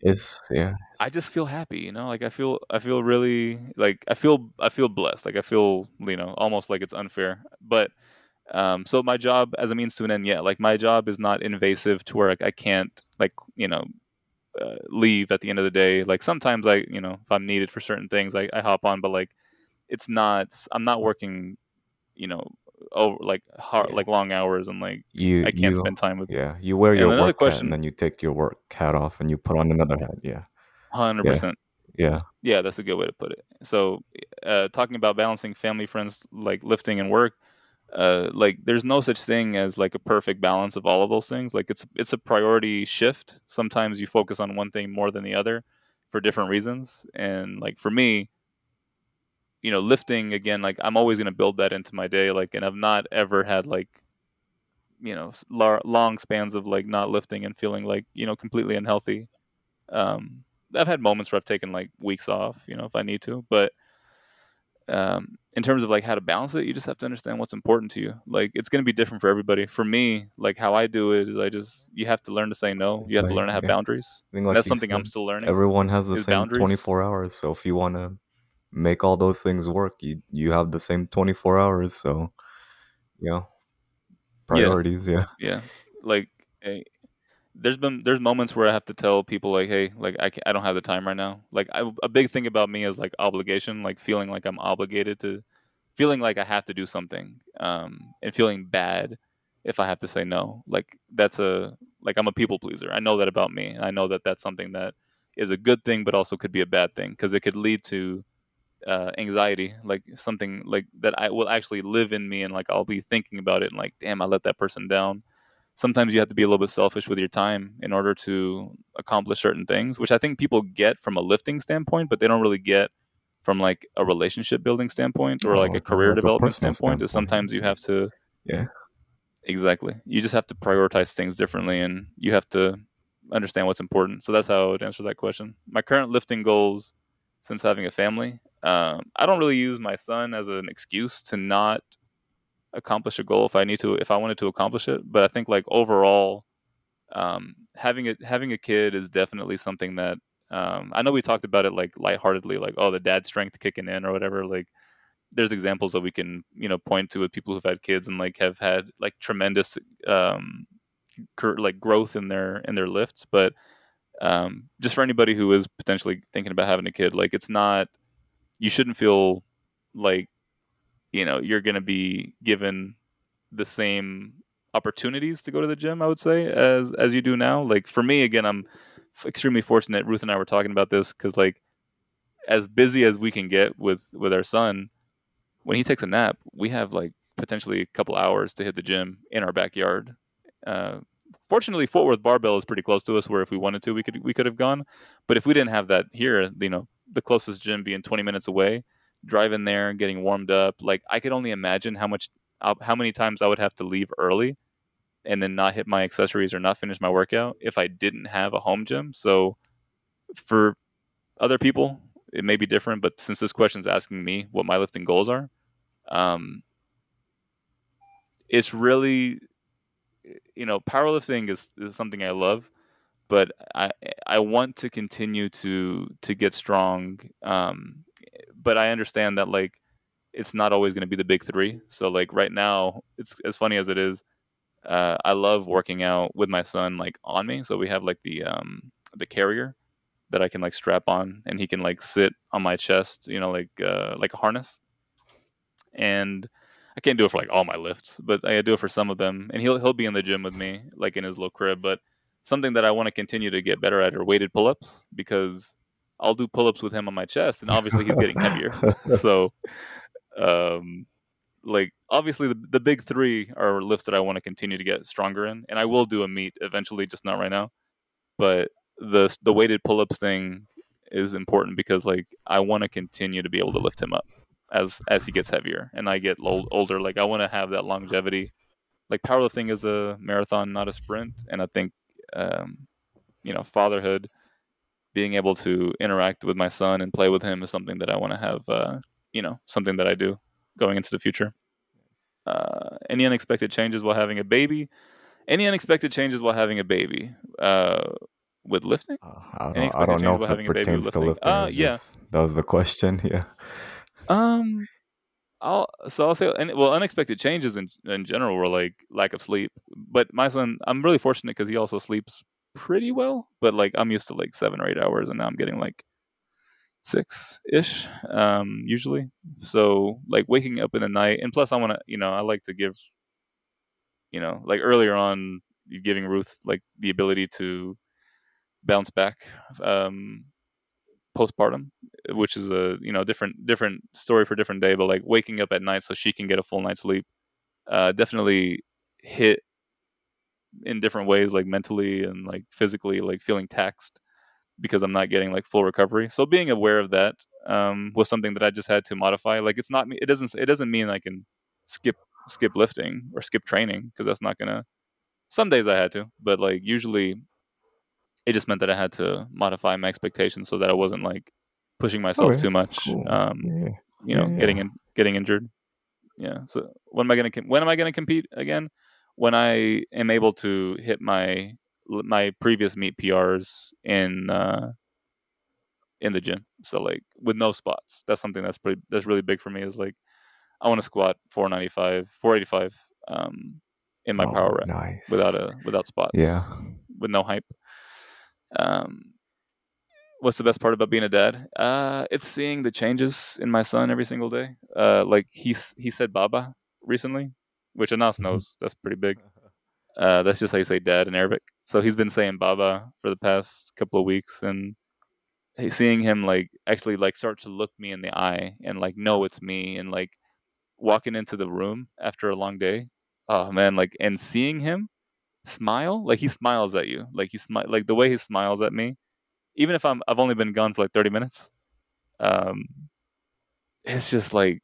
S2: It's yeah.
S1: I just feel happy, you know. Like I feel, I feel really like I feel, I feel blessed. Like I feel, you know, almost like it's unfair. But um, so my job as a means to an end, yeah. Like my job is not invasive to where I can't, like you know, uh, leave at the end of the day. Like sometimes I, you know, if I'm needed for certain things, I, I hop on. But like, it's not. I'm not working, you know, over like hard,
S2: Yeah.
S1: like long hours and like
S2: you
S1: I can't
S2: you,
S1: spend time with.
S2: Yeah, you wear your work hat
S1: question-
S2: and then you take your work hat off and you put on another hat. Yeah,
S1: Hundred
S2: Yeah.
S1: percent.
S2: yeah,
S1: Yeah, that's a good way to put it. So, uh, talking about balancing family, friends, like lifting and work, uh, like there's no such thing as like a perfect balance of all of those things. Like it's it's a priority shift. Sometimes you focus on one thing more than the other for different reasons. And like for me, you know, lifting again, like I'm always gonna build that into my day. Like, and I've not ever had like, you know, lar- long spans of like not lifting and feeling like you know completely unhealthy. Um, I've had moments where I've taken like weeks off, you know, if I need to. But um, in terms of like how to balance it, you just have to understand what's important to you. Like it's going to be different for everybody. For me, like how I do it is I just you have to learn to say no. You have to learn to have
S2: yeah.
S1: boundaries.
S2: Like
S1: that's something I'm still learning.
S2: Everyone has the same
S1: boundaries.
S2: 24 hours, so if you want to make all those things work, you you have the same 24 hours. So, you know, priorities. Yeah,
S1: yeah like eh, there's been there's moments where i have to tell people like hey like i, I don't have the time right now. Like I, a big thing about me is like obligation like feeling like i'm obligated to feeling like i have to do something um and feeling bad if i have to say no. Like that's a like i'm a people pleaser. I know that about me i know that that's something that is a good thing but also could be a bad thing because it could lead to uh, anxiety, like something like that I will actually live in me, and like I'll be thinking about it, and like, damn, I let that person down. Sometimes you have to be a little bit selfish with your time in order to accomplish certain things, which I think people get from a lifting standpoint, but they don't really get from like a relationship building standpoint or
S2: Oh,
S1: like a
S2: a-
S1: career
S2: like
S1: development
S2: personal
S1: standpoint. Is sometimes you have to,
S2: Yeah.
S1: exactly. You just have to prioritize things differently, and you have to understand what's important. So that's how I would answer that question. My current lifting goals since having a family, um, I don't really use my son as an excuse to not accomplish a goal if I need to, if I wanted to accomplish it. But I think like overall, um, having a having a kid is definitely something that um, I know we talked about it like lightheartedly, like oh the dad strength kicking in or whatever. Like there's examples that we can you know point to with people who've had kids and like have had like tremendous um, cur- like growth in their in their lifts, but um, just for anybody who is potentially thinking about having a kid, like it's not, you shouldn't feel like, you know, you're going to be given the same opportunities to go to the gym. I would say as as you do now. Like for me, again, I'm extremely fortunate. Ruth and I were talking about this because like as busy as we can get with with our son, when he takes a nap, we have like potentially a couple hours to hit the gym in our backyard. Uh, fortunately Fort Worth Barbell is pretty close to us where if we wanted to we could we could have gone but if we didn't have that here you know the closest gym being 20 minutes away driving there and getting warmed up like I could only imagine how much how many times I would have to leave early and then not hit my accessories or not finish my workout if I didn't have a home gym so for other people it may be different but since this question is asking me what my lifting goals are um it's really you know, powerlifting is, is something I love, but I I want to continue to to get strong. Um, but I understand that like it's not always going to be the big three. So like right now, it's as funny as it is. Uh, I love working out with my son like on me. So we have like the um the carrier that I can like strap on, and he can like sit on my chest, you know, like uh, like a harness. And I can't do it for like all my lifts, but I do it for some of them. And he'll he'll be in the gym with me, like in his little crib. But something that I want to continue to get better at are weighted pull-ups because I'll do pull-ups with him on my chest, and obviously he's getting heavier. so, um, like obviously the the big three are lifts that I want to continue to get stronger in, and I will do a meet eventually, just not right now. But the the weighted pull-ups thing is important because like I want to continue to be able to lift him up as as he gets heavier and I get old, older. Like I want to have that longevity. Like powerlifting is a marathon, not a sprint, and I think um, you know fatherhood, being able to interact with my son and play with him is something that I want to have. Uh, you know, something that I do going into the future. Uh, any unexpected changes while having a baby? Any unexpected changes while having a baby? Uh, with lifting?
S2: Uh, I don't, I don't know if it
S1: having a baby
S2: pertains to
S1: lifting?
S2: lifting.
S1: Uh, yeah.
S2: just- that was the question. Yeah.
S1: Um, I'll so I'll say, well, unexpected changes in in general were like lack of sleep. But my son, I'm really fortunate because he also sleeps pretty well. But like I'm used to like seven or eight hours, and now I'm getting like six ish, um, usually. So like waking up in the night, and plus I want to, you know, I like to give, you know, like earlier on, giving Ruth like the ability to bounce back, um, postpartum which is a you know different different story for different day but like waking up at night so she can get a full night's sleep uh definitely hit in different ways like mentally and like physically like feeling taxed because i'm not getting like full recovery so being aware of that um was something that i just had to modify like it's not it doesn't it doesn't mean i can skip skip lifting or skip training because that's not gonna some days i had to but like usually it just meant that i had to modify my expectations so that i wasn't like pushing myself
S2: Okay,
S1: too much
S2: Cool.
S1: um
S2: yeah.
S1: you know
S2: Yeah,
S1: getting in getting injured yeah so when am i to when am i going to compete again when i am able to hit my my previous meet prs in uh in the gym so like with no spots that's something that's pretty that's really big for me is like i want to squat 495 485 um in my
S2: Oh,
S1: power rack
S2: Nice.
S1: without a without spots
S2: Yeah.
S1: with no hype um what's the best part about being a dad uh it's seeing the changes in my son every single day uh like he's he said baba recently which anas knows that's pretty big. Uh that's just how you say dad in arabic. So he's been saying baba for the past couple of weeks and seeing him like actually like start to look me in the eye and like know it's me and like walking into the room after a long day. Oh man like and seeing him smile like he smiles at you. Like he smi- like the way he smiles at me even if i'm i've only been gone for like 30 minutes um it's just like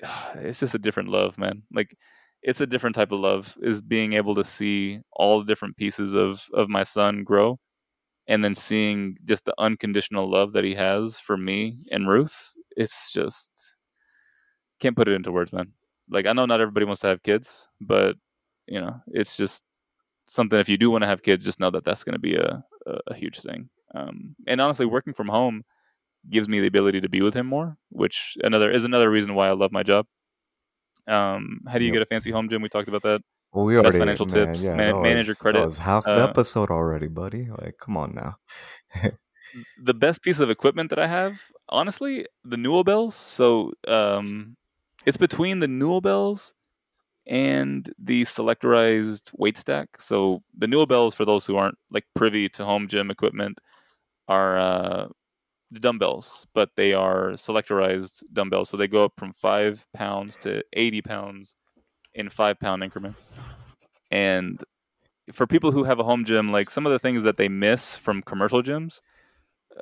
S1: it's just a different love man. Like it's a different type of love is being able to see all the different pieces of of my son grow and then seeing just the unconditional love that he has for me and Ruth it's just can't put it into words man. Like i know not everybody wants to have kids but you know it's just something if you do want to have kids just know that that's going to be a, a, a huge thing. Um, and honestly working from home gives me the ability to be with him more which another is another reason why i love my job um, how do you
S2: Yep.
S1: get a fancy home gym we talked about that
S2: Well, we
S1: Best
S2: already
S1: financial
S2: man,
S1: tips,
S2: Yeah,
S1: man- manager
S2: was-
S1: credit,
S2: That was half the
S1: uh,
S2: episode already, buddy. Like, come on now.
S1: the best piece of equipment that I have, honestly, the Nuobells. So um, it's between the Nuobells and the selectorized weight stack. So the Nuobells, for those who aren't like privy to home gym equipment, are uh, the dumbbells, but they are selectorized dumbbells. So they go up from five pounds to eighty pounds in five pound increments. And for people who have a home gym, like some of the things that they miss from commercial gyms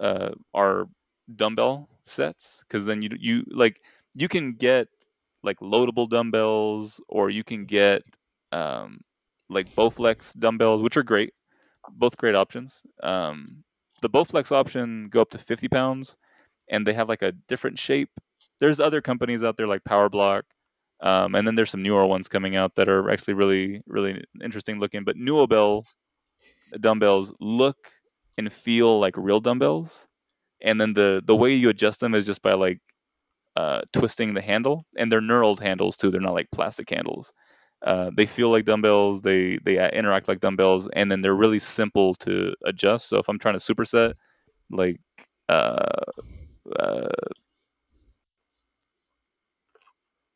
S1: uh, are dumbbell sets because then you you like you can get like loadable dumbbells or you can get um, like Bowflex dumbbells, which are great, both great options. Um, the Bowflex option go up to 50 pounds, and they have like a different shape. There's other companies out there like PowerBlock, um, and then there's some newer ones coming out that are actually really really interesting looking. But Nuobell dumbbells look and feel like real dumbbells, and then the the way you adjust them is just by like uh, twisting the handle, and they're knurled handles too. They're not like plastic handles. Uh, they feel like dumbbells. They they interact like dumbbells, and then they're really simple to adjust. So if I'm trying to superset, like uh, uh,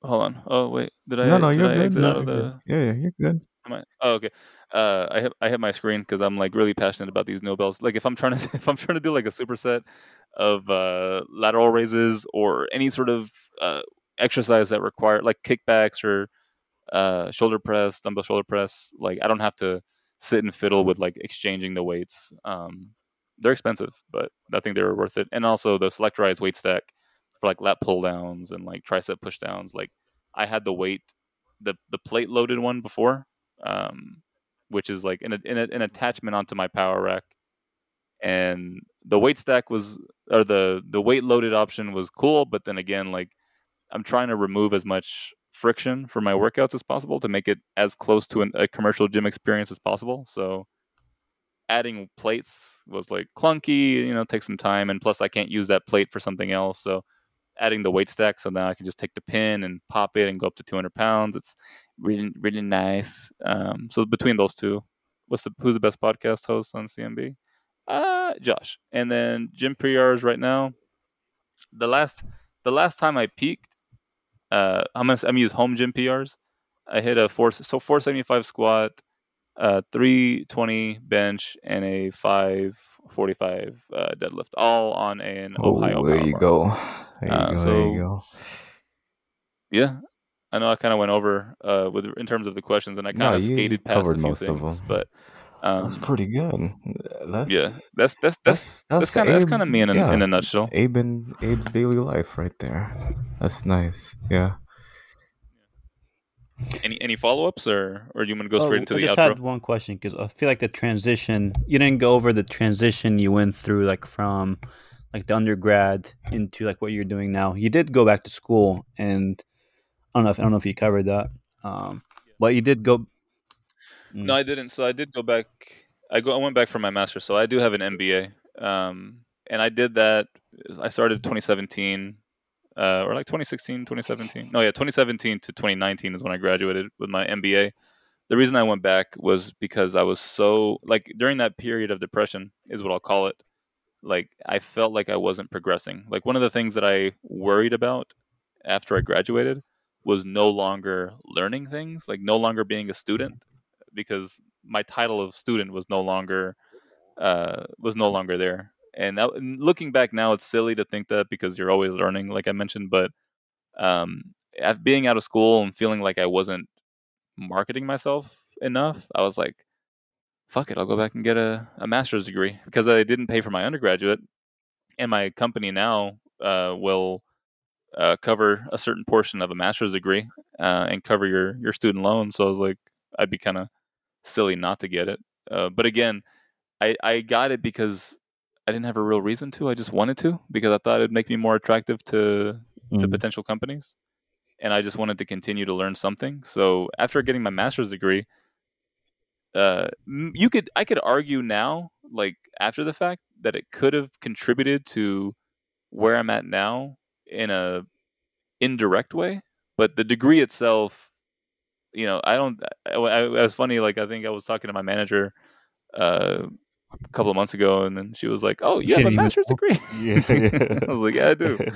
S1: hold on. Oh wait, did I?
S2: no, no, you're
S1: I
S2: good. No, you're
S1: the?
S2: good. Yeah, yeah, you're good.
S1: Am I? Oh, okay. Uh, I hit I hit my screen because I'm like really passionate about these Nuobells. Like if I'm trying to if I'm trying to do like a superset of uh, lateral raises or any sort of uh, exercise that require like kickbacks or uh, shoulder press, dumbbell shoulder press, like I don't have to sit and fiddle with like exchanging the weights. Um, they're expensive, but I think they were worth it. And also the selectorized weight stack for like lat pull downs and like tricep push downs. Like I had the weight, the the plate loaded one before, um, which is like an, an an attachment onto my power rack, and the weight stack was or the the weight loaded option was cool, but then again like I'm trying to remove as much friction for my workouts as possible to make it as close to an, a commercial gym experience as possible. So adding plates was like clunky, you know, take some time, and plus I can't use that plate for something else. So adding the weight stack, so now I can just take the pin and pop it and go up to 200 pounds. It's really really nice. Um, so between those two, what's the who's the best podcast host on CMB? Uh, Josh, and then gym PRs right now. The last the last time I peaked, uh, I'm gonna I'm gonna use home gym PRs. I hit a four so 475 squat, uh, 320 bench, and a 545 uh, deadlift, all on an
S2: Oh,
S1: Eleiko.
S2: there you go. There you
S1: Uh,
S2: go. there you go.
S1: Yeah, I know I kind of went over uh, with in terms of the questions, and I kind of
S2: you
S1: skated past a few
S2: most of
S1: things,
S2: them.
S1: but um,
S2: That's pretty good. That's
S1: yeah, that's that's that's that's kind of that's kind of me in a,
S2: yeah,
S1: in a nutshell.
S2: Abe and Abe's daily life right there. That's nice. Yeah.
S1: Any any follow ups, or or do you want to go straight
S3: Oh,
S1: into
S3: I
S1: the
S3: just
S1: outro?
S3: had one question because I feel like the transition you didn't go over the transition you went through like from like the undergrad into like what you're doing now. You did go back to school, and I don't know if I don't know if you covered that, um, but you did go.
S1: No, I didn't. So I did go back. I go. I went back for my master's. So I do have an MBA, um, and I did that. I started 2017, uh, or like 2016, 2017. No, yeah, 2017 to 2019 is when I graduated with my MBA. The reason I went back was because I was so like during that period of depression is what I'll call it. Like I felt like I wasn't progressing. Like one of the things that I worried about after I graduated was no longer learning things, like no longer being a student because my title of student was no longer uh, was no longer there. And, that, and looking back now, it's silly to think that because you're always learning, like I mentioned. But um, being out of school and feeling like I wasn't marketing myself enough, I was like, "Fuck it, I'll go back and get a, a master's degree because I didn't pay for my undergraduate, and my company now uh, will." Uh, cover a certain portion of a master's degree uh, and cover your your student loan. So I was like, I'd be kind of silly not to get it. Uh, but again, I I got it because I didn't have a real reason to. I just wanted to because I thought it'd make me more attractive to to
S3: Mm.
S1: potential companies, and I just wanted to continue to learn something. So after getting my master's degree, uh, you could I could argue now, like after the fact, that it could have contributed to where I'm at now in a indirect way, but the degree itself, you know, I don't. I, I, it was funny. Like I think I was talking to my manager uh, a couple of months ago, and then she was like, "Oh, you
S3: She
S1: have a master's degree?"
S2: Yeah, yeah.
S1: I was like, "Yeah, I do."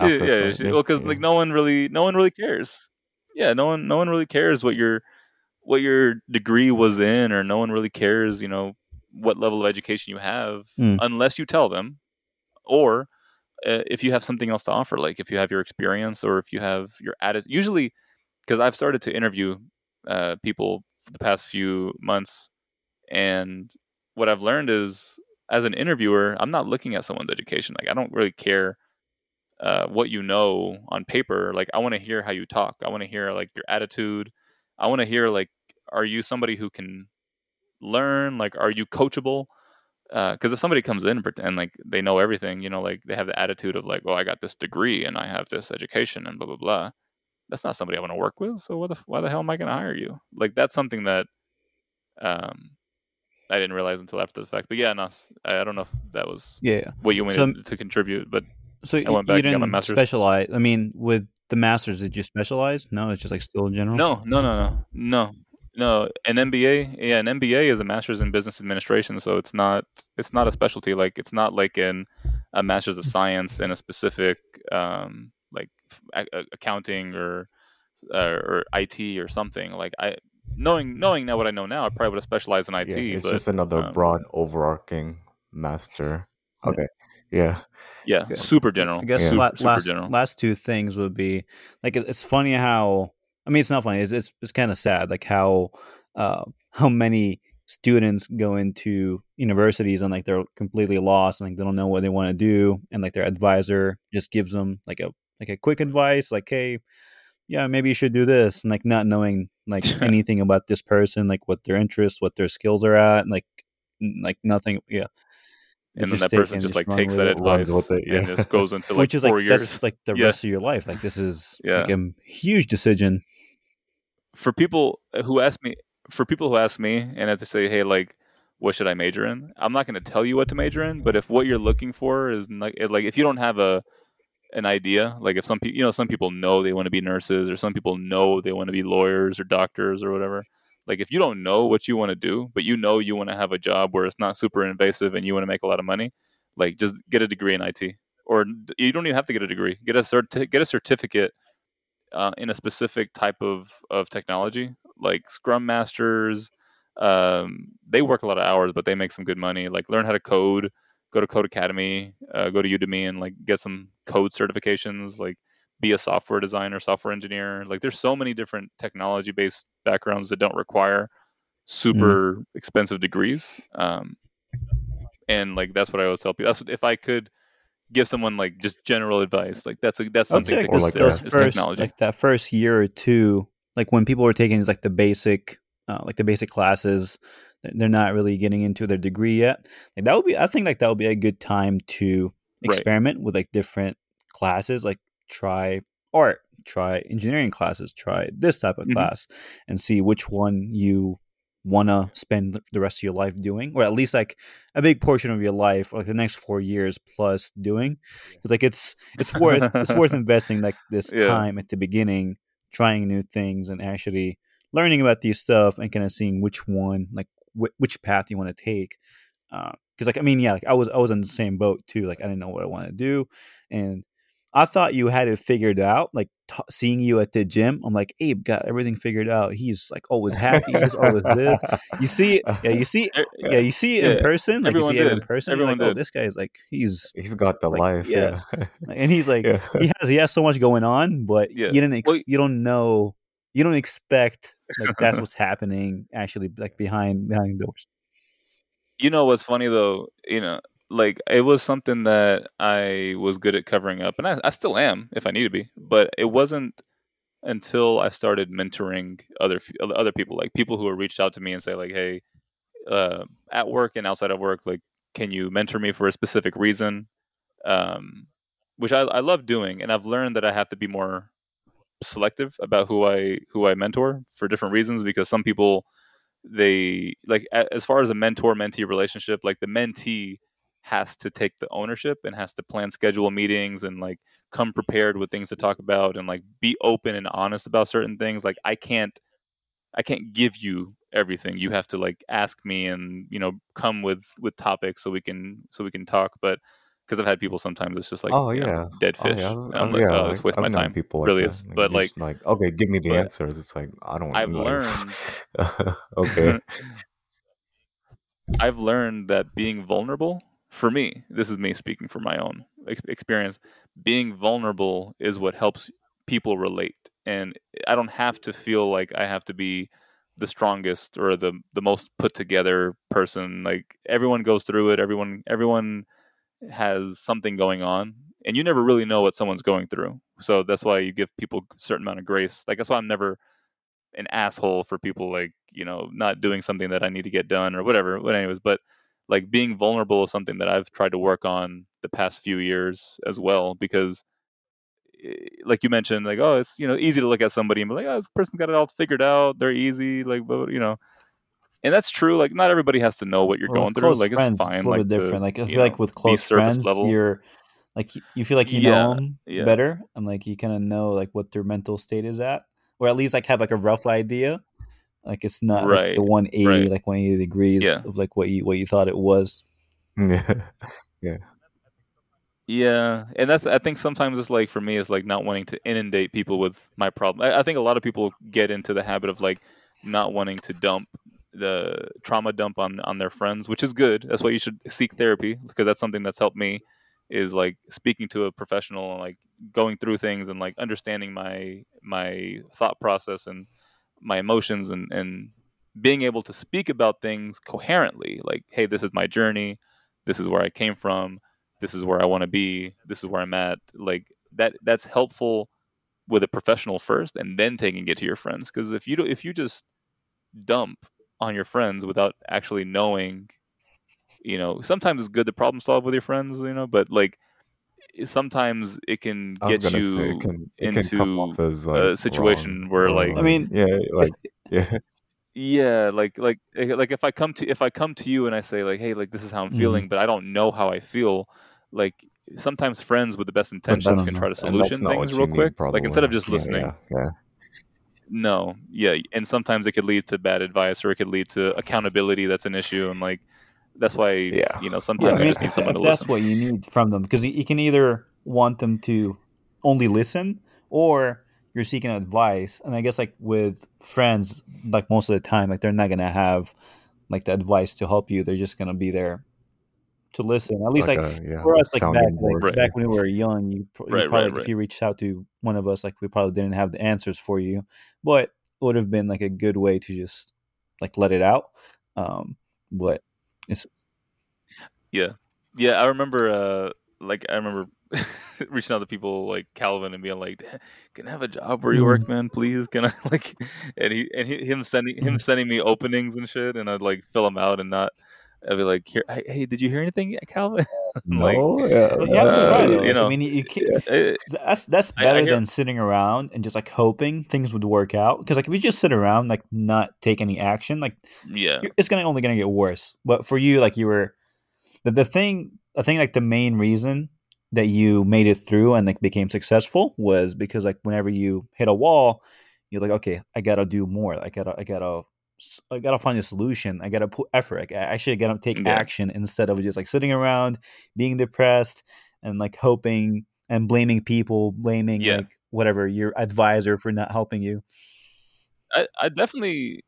S1: She, yeah, she, well, because like no one really, no one really cares. Yeah, no one, no one really cares what your what your degree was in, or no one really cares, you know, what level of education you have,
S3: Mm.
S1: unless you tell them, or uh, if you have something else to offer, like if you have your experience or if you have your attitude. Usually, because I've started to interview uh, people for the past few months, and what I've learned is, as an interviewer, I'm not looking at someone's education. Like I don't really care uh, what you know on paper. Like I want to hear how you talk. I want to hear like your attitude. I want to hear like, are you somebody who can learn? Like, are you coachable? Because if somebody comes in and like they know everything, you know, like they have the attitude of like, well, I got this degree and I have this education and blah blah blah. That's not somebody I want to work with. So what the why the hell am I going to hire you? Like that's something that um I didn't realize until after the fact. But yeah, no, I, I don't know if that was
S3: Yeah.
S1: what you
S3: So-
S1: wanted to contribute, but
S3: So
S1: I went back
S3: you
S1: and got my
S3: didn't
S1: master's.
S3: specialize. I mean, with the masters, did you specialize? No, it's just like still in general.
S1: No, no, no, no, no, no. An MBA, yeah, an MBA is a master's in business administration, so it's not it's not a specialty. Like it's not like in a master's of science in a specific um, like f- a- a- accounting or uh, or IT or something. Like I knowing knowing now what I know now, I probably would have specialized in IT.
S2: Yeah, it's
S1: but
S2: just another
S1: um,
S2: broad, overarching master. Okay. Yeah.
S1: yeah,
S3: Yeah.
S1: super general.
S3: I guess
S2: Yeah.
S3: la-
S1: super
S3: last
S1: general.
S3: last two things would be like it's funny how I mean it's not funny it's it's, it's kind of sad like how uh, how many students go into universities and like they're completely lost and like they don't know what they want to do and like their advisor just gives them like a like a quick advice like hey yeah maybe you should do this and like not knowing like anything about this person like what their interests what their skills are at like like nothing yeah
S1: and then that person just
S3: just
S1: like takes that advice
S2: it,
S1: and just goes into like
S3: which is
S1: four
S3: like
S1: years.
S3: that's like the
S1: Yeah.
S3: rest of your life. Like this is
S1: Yeah.
S3: like a huge decision.
S1: for people who ask me for people who ask me and have to say hey like what should i major in i'm not going to tell you what to major in but if what you're looking for is like like if you don't have a an idea like if some people you know some people know they want to be nurses or some people know they want to be lawyers or doctors or whatever like if you don't know what you want to do but you know you want to have a job where it's not super invasive and you want to make a lot of money like just get a degree in it or you don't even have to get a degree get a cert- get a certificate uh, in a specific type of, of technology, like Scrum Masters. Um, they work a lot of hours, but they make some good money. Like learn how to code, go to Codecademy, uh, go to Udemy, and like get some code certifications. Like be a software designer, software engineer. Like there's so many different technology based backgrounds that don't require super expensive degrees. Um, and like that's what I always tell people. That's what, if I could give someone like just general advice, like that's a, that's something
S3: say
S1: to
S3: like,
S2: Or like
S1: consider.
S3: first,
S1: technology.
S3: like that first year or two, like when people were taking like the basic, uh, like the basic classes, they're not really getting into their degree yet. Like that would be, I think, like that would be a good time to
S1: Right.
S3: experiment with like different classes, like try art, try engineering classes, try this type of
S1: Mhm.
S3: class, and see which one you want to spend the rest of your life doing, or at least like a big portion of your life, or like the next four years plus doing. Because like it's it's worth it's worth investing like this
S1: Yeah.
S3: time at the beginning, trying new things and actually learning about these stuff and kind of seeing which one like wh- which path you want to take. Uh, because like I mean, yeah, like I was I was in the same boat too. Like I didn't know what I want to do, and I thought you had it figured out. Like t- seeing you at the gym, I'm like, Abe got everything figured out. He's like always happy. He's always this. You see yeah. You see, yeah. You see it in person. Like
S1: everyone
S3: you see it in
S1: did.
S3: person. You're
S1: Everyone
S3: like, oh,
S1: did.
S3: this guy's like he's
S2: He's got the
S3: Like,
S2: life.
S3: yeah.
S2: Yeah.
S3: and he's like
S2: yeah.
S3: he has he has so much going on, but
S1: Yeah.
S3: you didn't ex-
S1: Well-
S3: you don't know you don't expect like that's what's happening actually like behind behind doors.
S1: You know what's funny though? You know, like it was something that I was good at covering up, and I, I still am if I need to be. But it wasn't until I started mentoring other other people, like people who reached out to me and say like, "Hey, uh, at work and outside of work, like, can you mentor me for a specific reason?" Um, which I, I love doing, and I've learned that I have to be more selective about who I who I mentor for different reasons because some people they like as far as a mentor mentee relationship like the mentee has to take the ownership and has to plan schedule meetings and like come prepared with things to talk about and like be open and honest about certain things. Like i can't i can't give you everything. You have to like ask me and you know come with with topics so we can so we can talk. But because i've had people sometimes it's just like
S2: oh
S1: know,
S2: yeah.
S1: dead
S2: Oh,
S1: fish
S2: uh,
S1: uh, yeah.
S2: Oh,
S1: i'm like
S2: yeah,
S1: oh it's
S2: like,
S1: waste
S2: I've
S1: my time
S2: people like
S1: really
S2: that.
S1: is
S2: Like,
S1: but like
S2: like, okay, give me the answers. It's like I don't.
S1: I've learned
S2: okay.
S1: I've learned that being vulnerable, for me, this is me speaking for my own experience, being vulnerable is what helps people relate. And I don't have to feel like I have to be the strongest or the the most put together person. Like everyone goes through it. Everyone everyone has something going on, and you never really know what someone's going through. So that's why you give people a certain amount of grace. Like that's why I'm never an asshole for people like you know not doing something that I need to get done or whatever. But anyways, but like being vulnerable is something that I've tried to work on the past few years as well because eh, like you mentioned like oh it's you know easy to look at somebody and be like oh this person's got it all figured out they're easy like but you know and that's true like not everybody has to know what you're
S3: Well,
S1: going through like
S3: friends,
S1: it's fine
S3: a little
S1: like
S3: bit
S1: to,
S3: different. Like I
S1: you
S3: feel like with close friends,
S1: level.
S3: you're like you feel like you
S1: Yeah,
S3: know them
S1: yeah.
S3: better, and like you kind of know like what their mental state is at, or at least like have like a rough idea. Like it's not like
S1: Right,
S3: the 180,
S1: right.
S3: like 180 degrees
S1: Yeah.
S3: of like what you what you thought it was.
S2: yeah.
S1: Yeah, and that's I think sometimes it's like for me it's like not wanting to inundate people with my problem. I, I think a lot of people get into the habit of like not wanting to dump the trauma dump on on their friends, which is good. That's why you should seek therapy because that's something that's helped me is like speaking to a professional and like going through things and like understanding my my thought process and my emotions and and being able to speak about things coherently like hey this is my journey this is where i came from this is where I want to be, this is where I'm at. Like that that's helpful with a professional first and then taking it to your friends because if you do, if you just dump on your friends without actually knowing you know, sometimes it's good to problem solve with your friends, you know, but like sometimes it can get you
S2: say it can it come
S1: into
S2: off as like
S1: a situation
S2: wrong
S1: where
S2: or
S1: like
S3: I mean,
S2: yeah like yeah
S1: yeah like like eh, like if i come to if i come to you and i say like hey like this is how i'm
S3: Mhm.
S1: feeling but i don't know how i feel like sometimes friends with the best intentions can try to solution things real quick
S2: probably.
S1: like instead of just
S2: Yeah,
S1: listening
S2: yeah, yeah.
S1: No yeah and sometimes it could lead to bad advice or it could lead to accountability that's an issue and like that's why
S2: Yeah.
S1: you know
S3: Yeah,
S1: sometimes
S3: I
S1: you
S3: mean,
S1: just need someone
S3: if
S1: to
S3: that's
S1: listen
S3: what you need from them, because you, you can either want them to only listen, or you're seeking advice. And I guess like with friends, like most of the time, like they're not gonna have like the advice to help you. They're just gonna be there to listen. At least like,
S2: a, yeah,
S3: for us, like back, like.
S1: Right.
S3: back when we were young, you, pr- you
S1: Right,
S3: probably
S1: right,
S3: if you reached out to one of us, like we probably didn't have the answers for you, but it would have been like a good way to just like let it out. Um, but it's
S1: Yeah, yeah. I remember, uh, like, I remember reaching out to people like Calvin and being like, "Can I have a job where you work,
S3: Mm.
S1: man? Please, can I?" Like, and he and he, him sending him
S3: Mm.
S1: sending me openings and shit, and I'd like fill them out and not. I'd be like, "Here, hey, hey, did you hear anything, yet, Calvin?" like,
S2: No, yeah,
S3: you have to
S1: Uh,
S3: try though.
S1: you
S3: Like, I mean, you, you can't, that's that's
S1: I- I
S3: better
S1: hear-
S3: than sitting around and just like hoping things would work out. Because like if you just sit around like not take any action, like
S1: yeah,
S3: it's gonna only gonna get worse. But for you, like you were the the thing. I think like the main reason that you made it through and like became successful was because like whenever you hit a wall, you're like, okay, I gotta do more. I gotta, I gotta, s- I gotta find a solution. I gotta put effort. I actually gotta take
S1: Yeah.
S3: action instead of just like sitting around, being depressed, and like hoping and blaming people, blaming
S1: Yeah.
S3: like whatever your advisor for not helping you.
S1: I, I definitely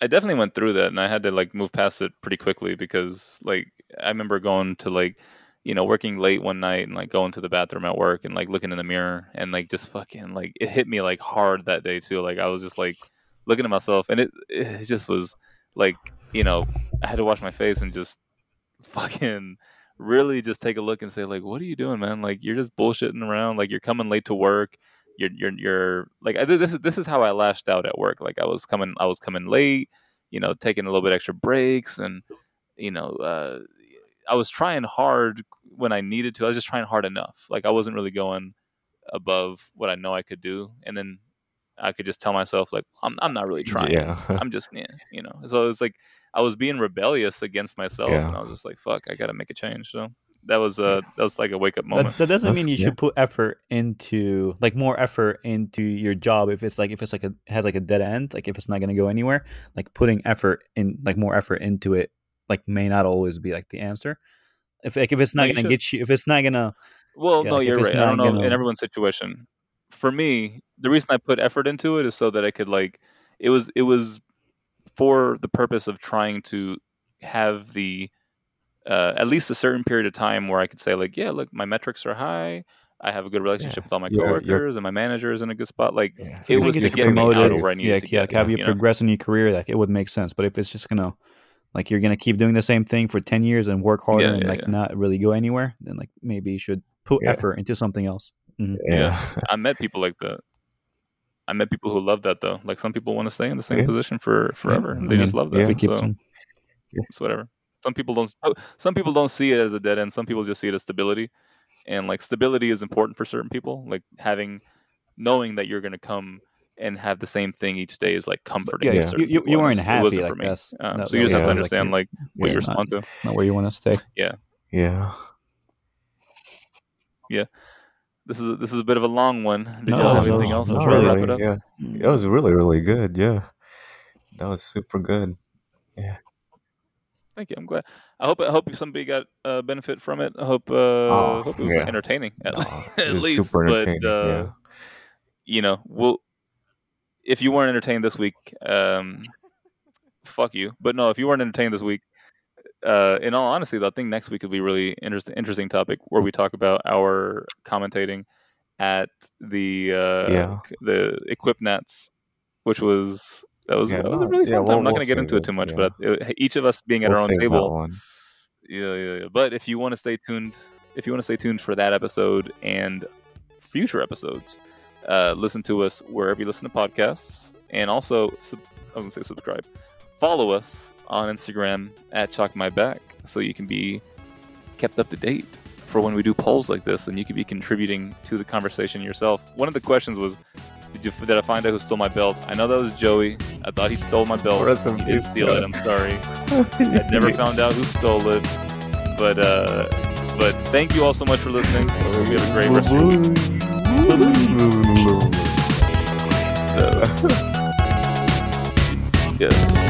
S1: I definitely went through that and I had to like move past it pretty quickly because like I remember going to like you know working late one night and like going to the bathroom at work and like looking in the mirror and like just fucking like it hit me like hard that day too like I was just like looking at myself and it it just was like you know I had to wash my face and just fucking really just take a look and say like what are you doing man like you're just bullshitting around like you're coming late to work you're you're you're like I this is this is how I lashed out at work. Like I was coming I was coming late, you know, taking a little bit extra breaks and you know, uh I was trying hard when I needed to. I was just trying hard enough. Like I wasn't really going above what I know I could do. And then I could just tell myself like I'm I'm not really trying.
S2: Yeah.
S1: I'm just yeah, you know. So it was like I was being rebellious against myself
S2: Yeah.
S1: and I was just like fuck, I got to make a change. So that was uh that was like a wake up moment.
S3: That, that doesn't
S2: That's-
S3: mean you
S2: yeah.
S3: should put effort into like more effort into your job if it's like if it's like a has like a dead end like if it's not going to go anywhere like putting effort in like more effort into it like may not always be like the answer if like if it's not
S1: you
S3: going to get you if it's not going to
S1: Well,
S3: Yeah,
S1: no,
S3: like,
S1: you're right. I don't
S3: not
S1: know
S3: gonna-
S1: in everyone's situation. For me, the reason I put effort into it is so that I could like it was it was for the purpose of trying to have the uh, at least a certain period of time where I could say like, yeah, look, my metrics are high. I have a good relationship
S2: Yeah.
S1: with all my
S2: You're- you're-
S1: coworkers, and my manager is in a good spot. Like,
S2: Yeah.
S1: It
S3: if
S1: was to
S3: get
S1: get me
S3: promoted,
S1: where I needed
S3: yeah,
S1: to
S3: yeah,
S1: get,
S3: like have you
S1: you know?
S3: in your career like it would make sense but if it's just going to like you're going to keep doing the same thing for 10 years and work harder
S1: Yeah,
S3: and like not really go anywhere then like maybe you should put effort into something else
S2: yeah.
S1: I met people like that. I met people who love that though. Like some people want to stay in the same
S2: Yeah.
S1: position for forever.
S3: I
S1: They just
S3: mean,
S1: love that.
S2: yeah.
S3: if it
S1: so. it's whatever. Some people don't. oh, Some people don't see it as a dead end. Some people just see it as stability, and like stability is important for certain people. Like having, knowing that you're going to come and have the same thing each day is like comforting.
S3: yeah,
S2: Yeah.
S3: you, you, you weren't
S1: it's- it
S3: happy
S1: wasn't
S3: like
S1: for me.
S3: that's
S1: Um,
S3: that-
S1: so you
S3: that
S1: just have to understand
S3: your-
S1: like what
S3: it's
S1: you
S3: not-
S1: respond to.
S3: not where you want to stay
S2: Yeah. Yeah. yeah.
S1: This is a, this is a bit of a long one. Did
S3: No,
S1: you have
S3: that
S1: anything
S3: was-
S1: else before
S3: really-
S1: wrap it up?
S2: yeah. It was really, really good. Yeah. That was super good. Yeah.
S1: Thank you. I'm glad. I hope I hope somebody got uh, benefit from it. I hope uh,
S2: Oh,
S1: hope it was
S2: yeah.
S1: entertaining at,
S2: No,
S1: at
S2: it was
S1: least.
S2: super
S1: but
S2: entertaining.
S1: uh,
S2: yeah.
S1: you know, we'll if you weren't entertained this week, um, fuck you. But no, if you weren't entertained this week, uh, in all honesty, though, I think next week will be really interesting. Interesting topic where we talk about our commentating at the uh,
S2: Yeah.
S1: the Equipped Nats, which was that was
S2: Yeah,
S1: that was a really fun
S2: yeah,
S1: time.
S2: we'll-
S1: I'm not going to get into
S2: save
S1: it too much, but it, each of us being at
S2: We'll
S1: our own table. Yeah, yeah, yeah. But if you want to stay tuned, if you want to stay tuned for that episode and future episodes, uh, listen to us wherever you listen to podcasts, and also sub- I was gonna say subscribe, follow us on Instagram at Chalk My Back. so you can be kept up to date for when we do polls like this, and you could be contributing to the conversation yourself. One of the questions was, did, you, did I find out who stole my belt? I know that was Joey. I thought he stole my belt.
S2: Rest
S1: he did steal it. I'm sorry. I never found out who stole it, but uh, but thank you all so much for listening. We have a great rest of your week. Yes.